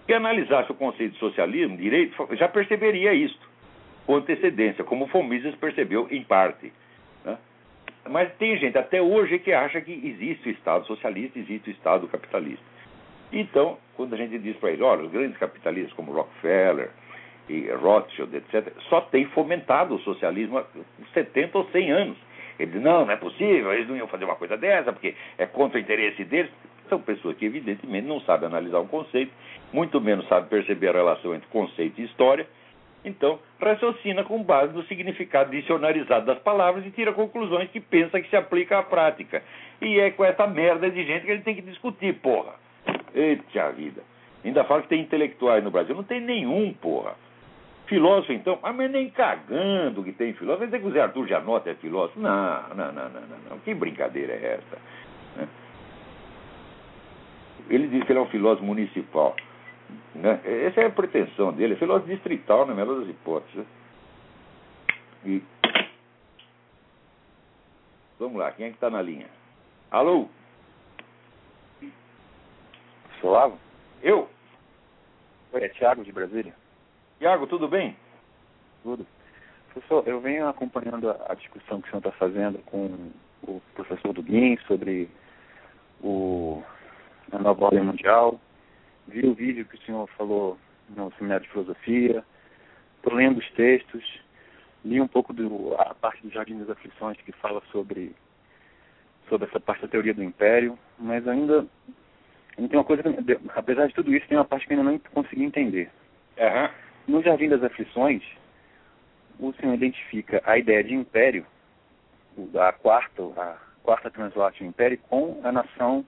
Se analisasse o conceito de socialismo, direito, já perceberia isto, com antecedência, como Fomises percebeu em parte. Mas tem gente até hoje que acha que existe o Estado socialista, existe o Estado capitalista. Então, quando a gente diz para ele, olha, os grandes capitalistas como Rockefeller e Rothschild, etc., só têm fomentado o socialismo há 70 ou 100 anos. Ele diz, não, não é possível, eles não iam fazer uma coisa dessa, porque é contra o interesse deles. São pessoas que, evidentemente, não sabem analisar um conceito, muito menos sabem perceber a relação entre conceito e história, então, raciocina com base no significado dicionarizado das palavras e tira conclusões que pensa que se aplica à prática. E é com essa merda de gente que ele tem que discutir, porra. Eita vida. Ainda fala que tem intelectuais no Brasil. Não tem nenhum, porra. Filósofo, então, ah, mas nem cagando que tem filósofo. Vai dizer que o Zé Arthur Janota é filósofo? Não, não, não, não, não, não. Que brincadeira é essa? Né? Ele diz que ele é um filósofo municipal. Né? Essa é a pretensão dele, é filósofo distrital, na melhor das hipóteses. Né? E... Vamos lá, quem é que está na linha? Alô? Suave? Eu? É Tiago de Brasília. Tiago, tudo bem? tudo. Professor, eu venho acompanhando a, discussão que o senhor está fazendo com o professor Duguin sobre o, a nova ordem mundial. Vi o vídeo que o senhor falou no seminário de filosofia. Estou lendo os textos. Li um pouco do, a parte do Jardim das Aflições que fala sobre, sobre essa parte da teoria do império, mas ainda tem uma coisa que, apesar de tudo isso, tem uma parte que eu ainda não consegui entender. Uhum. No Jardim das Aflições, o senhor identifica a ideia de império, a quarta, a quarta translation império, com a nação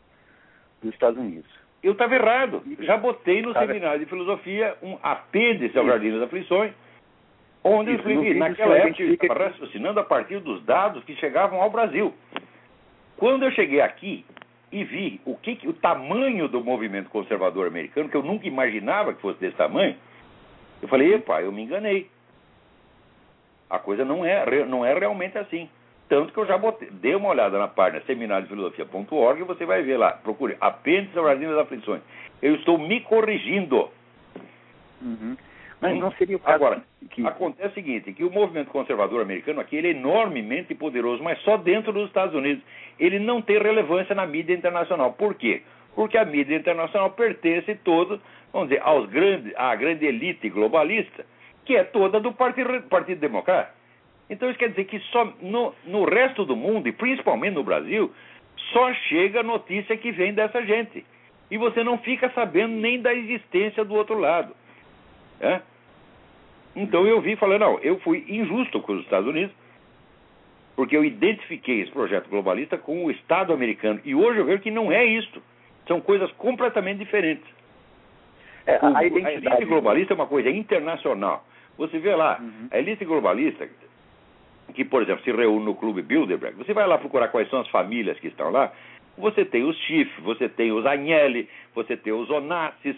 dos Estados Unidos. Eu estava errado. Já botei no tava... seminário de filosofia um apêndice ao Jardim das Aflições, onde Isso, eu expliquei, naquela época eu estava raciocinando a partir dos dados que chegavam ao Brasil. Quando eu cheguei aqui e vi o que, o tamanho do movimento conservador americano, que eu nunca imaginava que fosse desse tamanho, eu falei, epa, eu me enganei. A coisa não é, não é realmente assim. Tanto que eu já botei, dei uma olhada na página seminariodefilosofia.org e você vai ver lá. Procure Apêndice ao Jardim das Aflições. Eu estou me corrigindo. Uhum. Mas não seria o caso Agora, que... acontece o seguinte, que o movimento conservador americano aqui ele é enormemente poderoso, mas só dentro dos Estados Unidos. Ele não tem relevância na mídia internacional. Por quê? Porque a mídia internacional pertence toda, vamos dizer, aos grandes, à grande elite globalista, que é toda do Partido, Partido Democrata. Então isso quer dizer que só no, no resto do mundo, e principalmente no Brasil, só chega notícia que vem dessa gente. E você não fica sabendo nem da existência do outro lado. É? Então eu vi e falei, não, eu fui injusto com os Estados Unidos, porque eu identifiquei esse projeto globalista com o Estado americano. E hoje eu vejo que não é isso. São coisas completamente diferentes. É, a, identidade... a elite globalista é uma coisa internacional. Você vê lá, uhum. a elite globalista, que, por exemplo, se reúne no Clube Bilderberg, você vai lá procurar quais são as famílias que estão lá, você tem os Schiff, você tem os Agnelli, você tem os Onassis,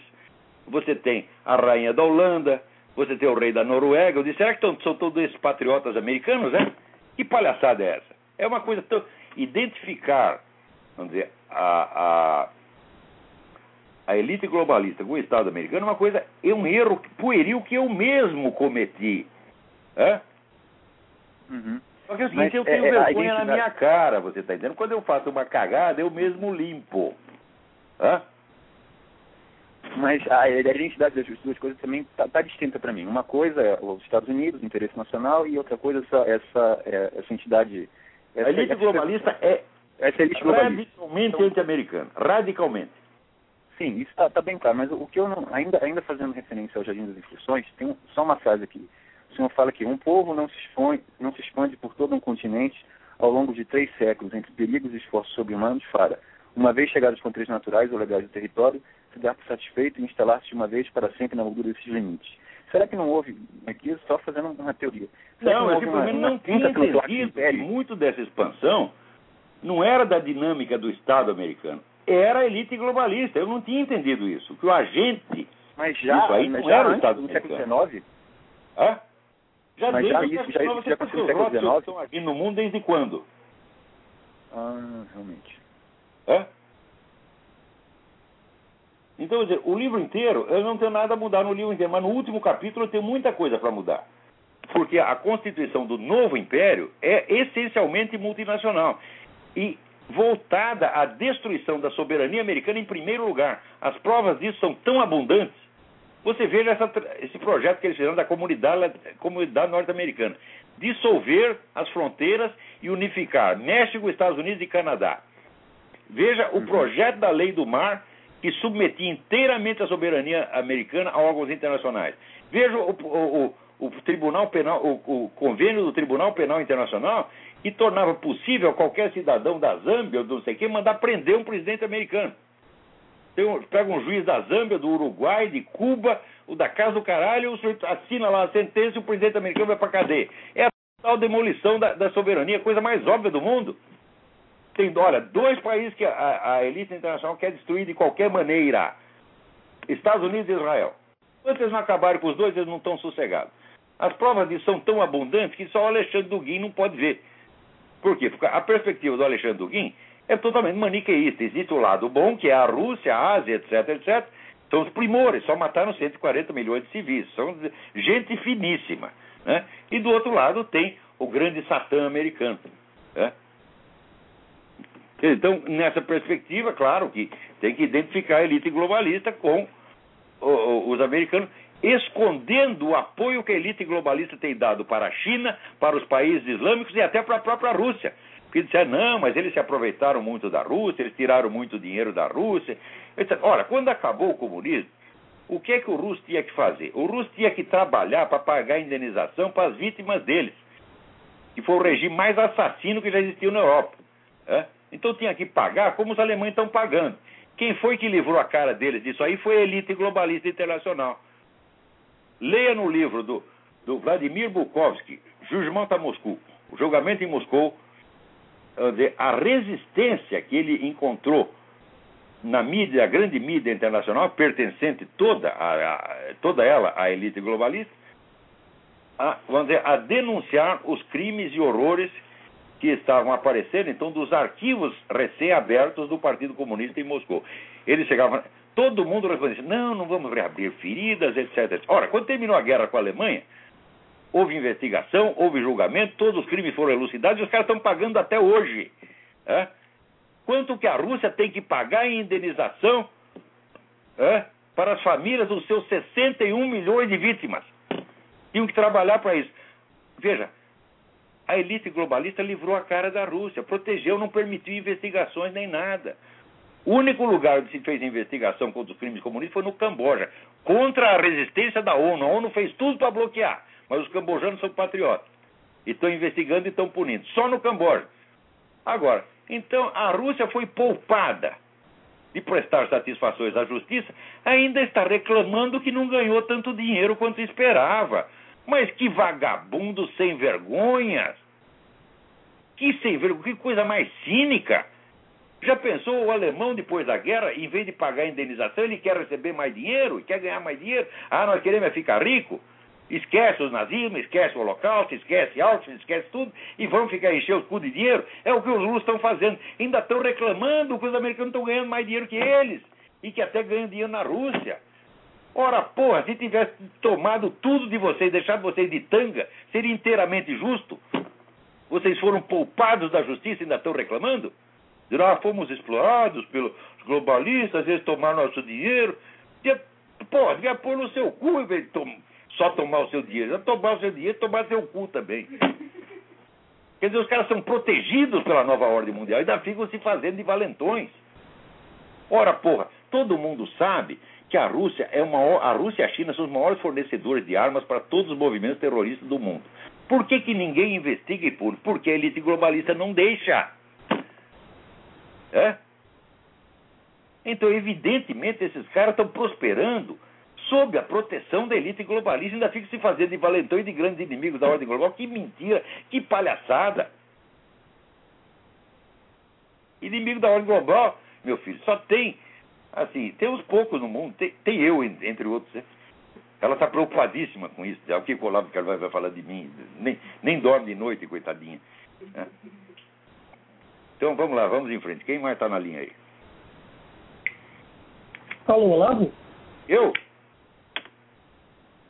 você tem a rainha da Holanda, você tem o rei da Noruega. Eu disse, será que são todos esses patriotas americanos, né? Que palhaçada é essa? É uma coisa tão... Identificar, vamos dizer, a, a, a elite globalista com o Estado americano é uma coisa, é um erro pueril que eu mesmo cometi. É? Uhum. Só que é o seguinte, Mas, eu tenho é, vergonha na minha cara, você está entendendo? Quando eu faço uma cagada, eu mesmo limpo. Hã? Mas a, a identidade das duas coisas também está tá distinta para mim. Uma coisa é os Estados Unidos, o interesse nacional, e outra coisa essa, essa, é, essa entidade. Essa, a elite globalista é essa elite radicalmente então, anti-americana. Radicalmente. Sim, isso está tá bem claro. Mas o que eu não. Ainda, ainda fazendo referência ao Jardim das Instruções, tem só uma frase aqui. O senhor fala que um povo não se, expõe, não se expande por todo um continente ao longo de três séculos entre perigos e esforços sobre-humanos para, uma vez chegados os controles naturais ou legais do território, se dar por satisfeito e instalar-se de uma vez para sempre na moldura desses limites. Será que não houve, aqui só fazendo uma teoria, Será não, que não, houve uma, não tinha entendido que muito dessa expansão não era da dinâmica do Estado americano, era a elite globalista. Eu não tinha entendido isso, que o agente mas já, isso aí mas não já era o Estado americano. século XIX? Hã? Já mas já isso, já, isso já aconteceu no século XIX? Estão aqui no mundo desde quando? Ah, realmente. Hã? Então, quer dizer, o livro inteiro, eu não tenho nada a mudar no livro inteiro, mas no último capítulo eu tenho muita coisa para mudar. Porque a constituição do novo império é essencialmente multinacional e voltada à destruição da soberania americana em primeiro lugar. As provas disso são tão abundantes. Você veja essa, esse projeto que eles fizeram da comunidade, comunidade norte-americana. Dissolver as fronteiras e unificar México, Estados Unidos e Canadá. Veja o uhum. projeto da lei do mar que submetia inteiramente a soberania americana a órgãos internacionais. Veja o, o, o, o Tribunal Penal, o, convênio do Tribunal Penal Internacional que tornava possível qualquer cidadão da Zâmbia ou não sei quem mandar prender um presidente americano. Um, pega um juiz da Zâmbia, do Uruguai, de Cuba, o da Casa do Caralho, o sujeito assina lá a sentença e o presidente americano vai para cadeia. É a total demolição da, da soberania, coisa mais óbvia do mundo. Tem, olha, dois países que a, a elite internacional quer destruir de qualquer maneira: Estados Unidos e Israel. Enquanto eles não acabarem com os dois, eles não estão sossegados. As provas disso são tão abundantes que só o Alexandre Duguin não pode ver. Por quê? Porque a perspectiva do Alexandre Duguin é totalmente maniqueísta. Existe o lado bom, que é a Rússia, a Ásia, etc, etc. São os primores, só mataram 140 milhões de civis. São gente finíssima. Né? E do outro lado tem o grande Satã americano. Né? Então, nessa perspectiva, claro que tem que identificar a elite globalista com os americanos, escondendo o apoio que a elite globalista tem dado para a China, para os países islâmicos e até para a própria Rússia. Porque disseram, não, mas eles se aproveitaram muito da Rússia, eles tiraram muito dinheiro da Rússia. Ora, quando acabou o comunismo, o que é que o russo tinha que fazer? O russo tinha que trabalhar para pagar indenização para as vítimas deles, que foi o regime mais assassino que já existiu na Europa. É? Então tinha que pagar como os alemães estão pagando. Quem foi que livrou a cara deles disso aí foi a elite globalista internacional. Leia no livro do, do Vladimir Bukovsky, Judgment a Moscou, o julgamento em Moscou, a resistência que ele encontrou na mídia, a grande mídia internacional, pertencente toda, a, a, toda ela à elite globalista, a, vamos dizer, a denunciar os crimes e horrores que estavam aparecendo, então, dos arquivos recém-abertos do Partido Comunista em Moscou. Eles chegavam, todo mundo respondia, não, não vamos reabrir feridas, etc. Ora, quando terminou a guerra com a Alemanha, houve investigação, houve julgamento, todos os crimes foram elucidados e os caras estão pagando até hoje. Quanto que a Rússia tem que pagar em indenização para as famílias dos seus 61 milhões de vítimas? Tinham que trabalhar para isso. Veja, a elite globalista livrou a cara da Rússia, protegeu, não permitiu investigações nem nada. O único lugar onde se fez investigação contra os crimes comunistas foi no Camboja, contra a resistência da ONU. A ONU fez tudo para bloquear, mas os cambojanos são patriotas. E estão investigando e estão punindo. Só no Camboja. Agora, então a Rússia foi poupada de prestar satisfações à justiça, ainda está reclamando que não ganhou tanto dinheiro quanto esperava. Mas que vagabundo sem vergonhas! Que sem vergonha, que coisa mais cínica! Já pensou o alemão depois da guerra, em vez de pagar a indenização, ele quer receber mais dinheiro, quer ganhar mais dinheiro? Ah, nós queremos é ficar rico? Esquece os nazismos, esquece o holocausto, esquece Auschwitz, esquece tudo e vão ficar encher os cu de dinheiro. É o que os russos estão fazendo. Ainda estão reclamando que os americanos estão ganhando mais dinheiro que eles e que até ganham dinheiro na Rússia. Ora, porra, se tivesse tomado tudo de vocês, deixado vocês de tanga, seria inteiramente justo. Vocês foram poupados da justiça e ainda estão reclamando? Ah, fomos explorados pelos globalistas, eles tomaram nosso dinheiro. Porra, devia pôr no seu cu em vez de tom só tomar o seu dinheiro. Tomar o seu dinheiro tomar seu cu também. Quer dizer, os caras são protegidos pela nova ordem mundial e ainda ficam se fazendo de valentões. Ora, porra, todo mundo sabe que a Rússia é uma a Rússia e a China são os maiores fornecedores de armas para todos os movimentos terroristas do mundo. Por que, que ninguém investiga e pune? Porque a elite globalista não deixa. É? Então, evidentemente, esses caras estão prosperando sob a proteção da elite globalista. Ainda fica se fazendo de valentão e de grandes inimigos da ordem global. Que mentira, que palhaçada. Inimigo da ordem global, meu filho, só tem Assim, tem uns poucos no mundo, tem, tem eu, entre outros. Né? Ela está preocupadíssima com isso. O que o Olavo Carvalho vai falar de mim. Nem, nem dorme de noite, coitadinha. Né? Então vamos lá, vamos em frente. Quem mais está na linha aí? Alô, Olavo? Eu?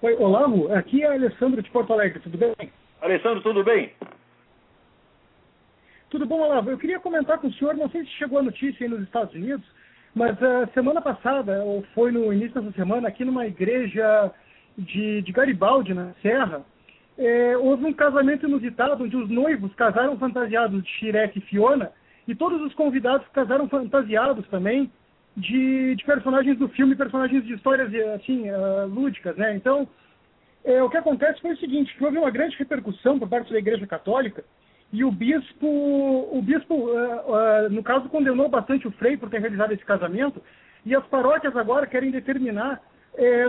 Oi, Olavo, aqui é Alessandro de Porto Alegre, tudo bem? Alessandro, tudo bem? Tudo bom, Olavo? Eu queria comentar com o senhor, não sei se chegou a notícia aí nos Estados Unidos, mas a uh, semana passada, ou foi no início dessa semana, aqui numa igreja de, de Garibaldi, na Serra, é, houve um casamento inusitado onde os noivos casaram fantasiados de Shrek e Fiona e todos os convidados casaram fantasiados também de, de personagens do filme, personagens de histórias assim uh, lúdicas, né? Então, é, o que acontece foi o seguinte: houve uma grande repercussão por parte da Igreja Católica e o bispo, o bispo, uh, uh, no caso, condenou bastante o Frei por ter realizado esse casamento, e as paróquias agora querem determinar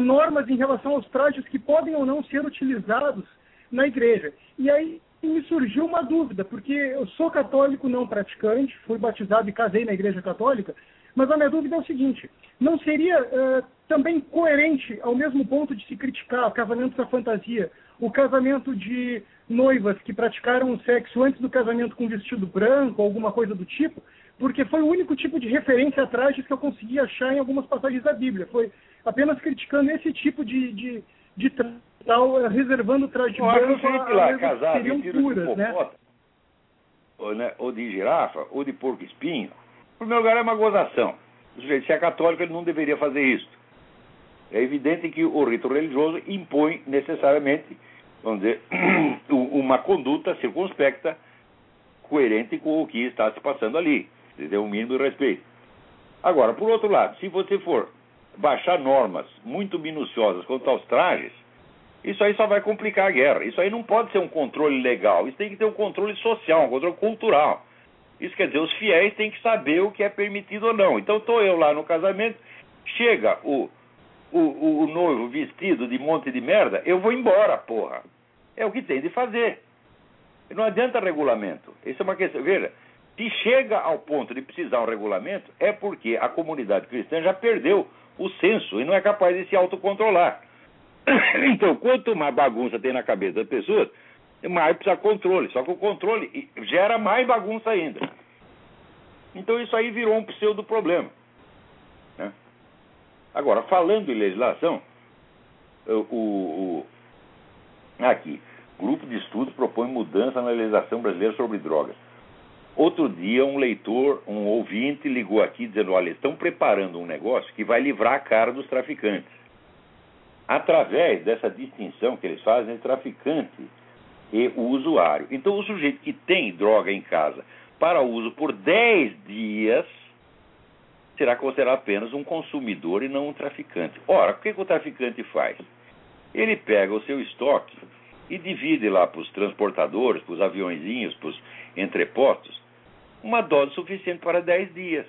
normas em relação aos trajes que podem ou não ser utilizados na igreja. E aí me surgiu uma dúvida, porque eu sou católico não praticante, fui batizado e casei na igreja católica, mas a minha dúvida é o seguinte: não seria uh, também coerente, ao mesmo ponto de se criticar o casamento da fantasia, o casamento de noivas que praticaram o sexo antes do casamento com vestido branco ou alguma coisa do tipo, porque foi o único tipo de referência a trajes que eu consegui achar em algumas passagens da Bíblia. Foi apenas criticando esse tipo de, de, de tal, reservando traje Não, branco gente lá casado seriam puras, né? ou, né, ou de girafa, ou de porco espinho, primeiro lugar é uma gozação. O sujeito, se é católico, ele não deveria fazer isso. É evidente que o rito religioso impõe necessariamente, vamos dizer, [CLEARS THROAT] uma conduta circunspecta, coerente com o que está se passando ali. Tem um mínimo de respeito. Agora, por outro lado, se você for baixar normas muito minuciosas quanto aos trajes, isso aí só vai complicar a guerra. Isso aí não pode ser um controle legal. Isso tem que ter um controle social, um controle cultural. Isso quer dizer, os fiéis têm que saber o que é permitido ou não. Então, estou eu lá no casamento, chega o, o, o, noivo vestido de monte de merda, eu vou embora, porra. É o que tem de fazer. Não adianta regulamento. Isso é uma questão. Veja, se chega ao ponto de precisar um regulamento, é porque a comunidade cristã já perdeu o senso e não é capaz de se autocontrolar. [COUGHS] Então, quanto mais bagunça tem na cabeça das pessoas, mais precisa controle. Só que o controle gera mais bagunça ainda. Então, isso aí virou um pseudo problema. Né? Agora, falando em legislação, o, o, aqui, grupo de estudos propõe mudança na legislação brasileira sobre drogas. Outro dia, um leitor, um ouvinte, ligou aqui dizendo: olha, estão preparando um negócio que vai livrar a cara dos traficantes. Através dessa distinção que eles fazem entre traficante e o usuário. Então, o sujeito que tem droga em casa para uso por 10 dias será considerado apenas um consumidor e não um traficante. Ora, o que, que o traficante faz? Ele pega o seu estoque e divide lá para os transportadores, para os aviãozinhos, para os entrepostos, uma dose suficiente para 10 dias.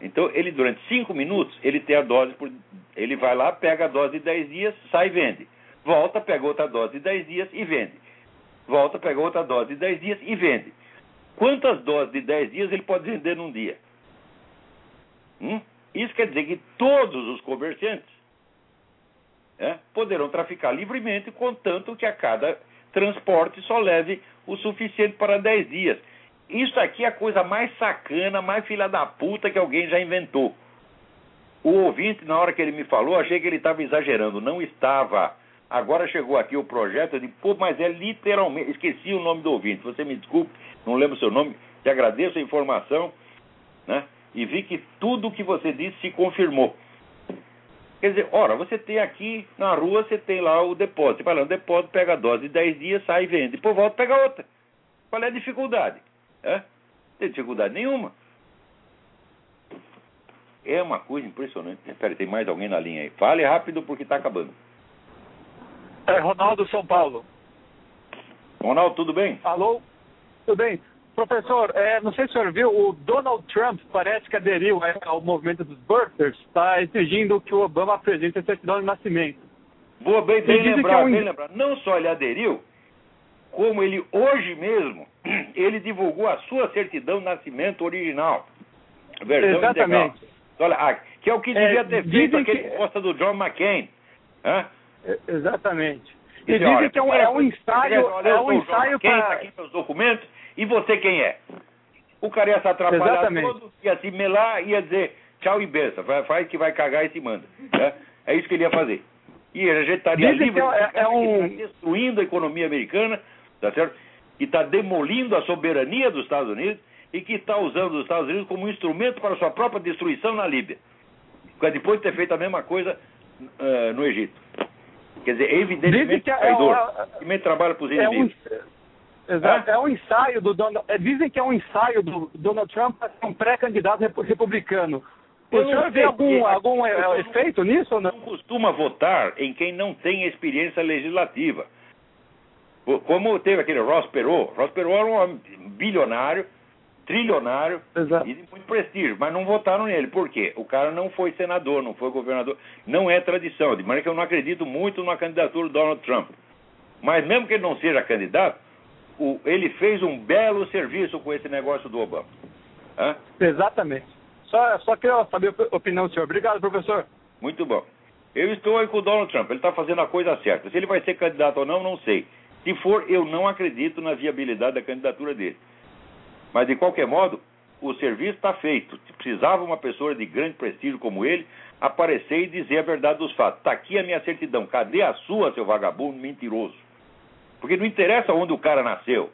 Então, ele durante 5 minutos, ele tem a dose por. Ele vai lá, pega a dose de 10 dias, sai e vende. Volta, pega outra dose de 10 dias e vende. Volta, pega outra dose de 10 dias e vende. Quantas doses de 10 dias ele pode vender num dia? Hum? Isso quer dizer que todos os comerciantes é, poderão traficar livremente, contanto que a cada transporte só leve o suficiente para 10 dias. Isso aqui é a coisa mais sacana, mais filha da puta que alguém já inventou. O ouvinte, na hora que ele me falou, achei que ele estava exagerando. Não estava. Agora chegou aqui o projeto, disse, pô, mas é literalmente. Esqueci o nome do ouvinte, você me desculpe, não lembro o seu nome. Te agradeço a informação, né? E vi que tudo o que você disse se confirmou. Quer dizer, ora, você tem aqui na rua, você tem lá o depósito. Você lá depósito, pega a dose de 10 dias, sai e vende. Depois volta pega outra. Qual é a dificuldade? É? Não tem dificuldade nenhuma. É uma coisa impressionante. Espera, tem mais alguém na linha aí. Fale rápido porque está acabando. É Ronaldo São Paulo. Ronaldo, tudo bem? Alô? Tudo bem. Professor, é, não sei se o senhor viu, o Donald Trump parece que aderiu ao movimento dos birthers, está exigindo que o Obama apresente a certidão de nascimento. Boa, bem, bem lembrado, é um... bem lembrado. Não só ele aderiu, como ele hoje mesmo, [CLEARS THROAT] ele divulgou a sua certidão de nascimento original. Versão Exatamente. Integral. Olha, que é o que devia é, ter feito aquele que... do John McCain. Hã? É, exatamente. E, e dizem que é um, é um ensaio, é um ensaio para... Tá aqui meus documentos, e você quem é? O cara ia se atrapalhar Exatamente. todo, ia se melar, ia dizer tchau e benção, faz que vai cagar e se manda. Né? É isso que ele ia fazer. E a gente estaria livre, é, é um... Tá destruindo a economia americana, tá certo? Que está demolindo a soberania dos Estados Unidos e que está usando os Estados Unidos como um instrumento para sua própria destruição na Líbia. Depois de ter feito a mesma coisa uh, no Egito. Quer dizer, evidentemente que é, traidor. É, é, trabalha para os inimigos. É um... Exato. É? é um ensaio do Donald. É, dizem que é um ensaio do Donald Trump para ser um pré-candidato republicano. O senhor vê algum, algum é, efeito nisso ou não? Não costuma votar em quem não tem experiência legislativa. Como teve aquele Ross Perot. Ross Perot era um bilionário, trilionário Exato. e de muito prestígio, mas não votaram nele. Por quê? O cara não foi senador, não foi governador. Não é tradição. De maneira que eu não acredito muito na candidatura do Donald Trump. Mas mesmo que ele não seja candidato, o, ele fez um belo serviço com esse negócio do Obama. Hã? Exatamente. Só, só queria saber a opinião do senhor. Obrigado, professor. Muito bom. Eu estou aí com o Donald Trump. Ele está fazendo a coisa certa. Se ele vai ser candidato ou não, não sei. Se for, eu não acredito na viabilidade da candidatura dele. Mas, de qualquer modo, o, serviço está feito. Precisava uma pessoa de grande prestígio como ele aparecer e dizer a verdade dos fatos. Está aqui a minha certidão. Cadê a sua, seu vagabundo mentiroso? Porque não interessa onde o cara nasceu.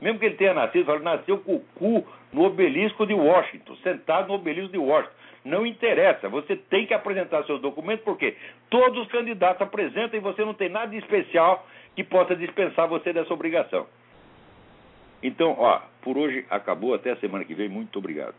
Mesmo que ele tenha nascido, ele nasceu com o cu no obelisco de Washington, sentado no obelisco de Washington. Não interessa, você tem que apresentar seus documentos, porque todos os candidatos apresentam e você não tem nada de especial que possa dispensar você dessa obrigação. Então, ó, por hoje acabou, até a semana que vem, muito obrigado.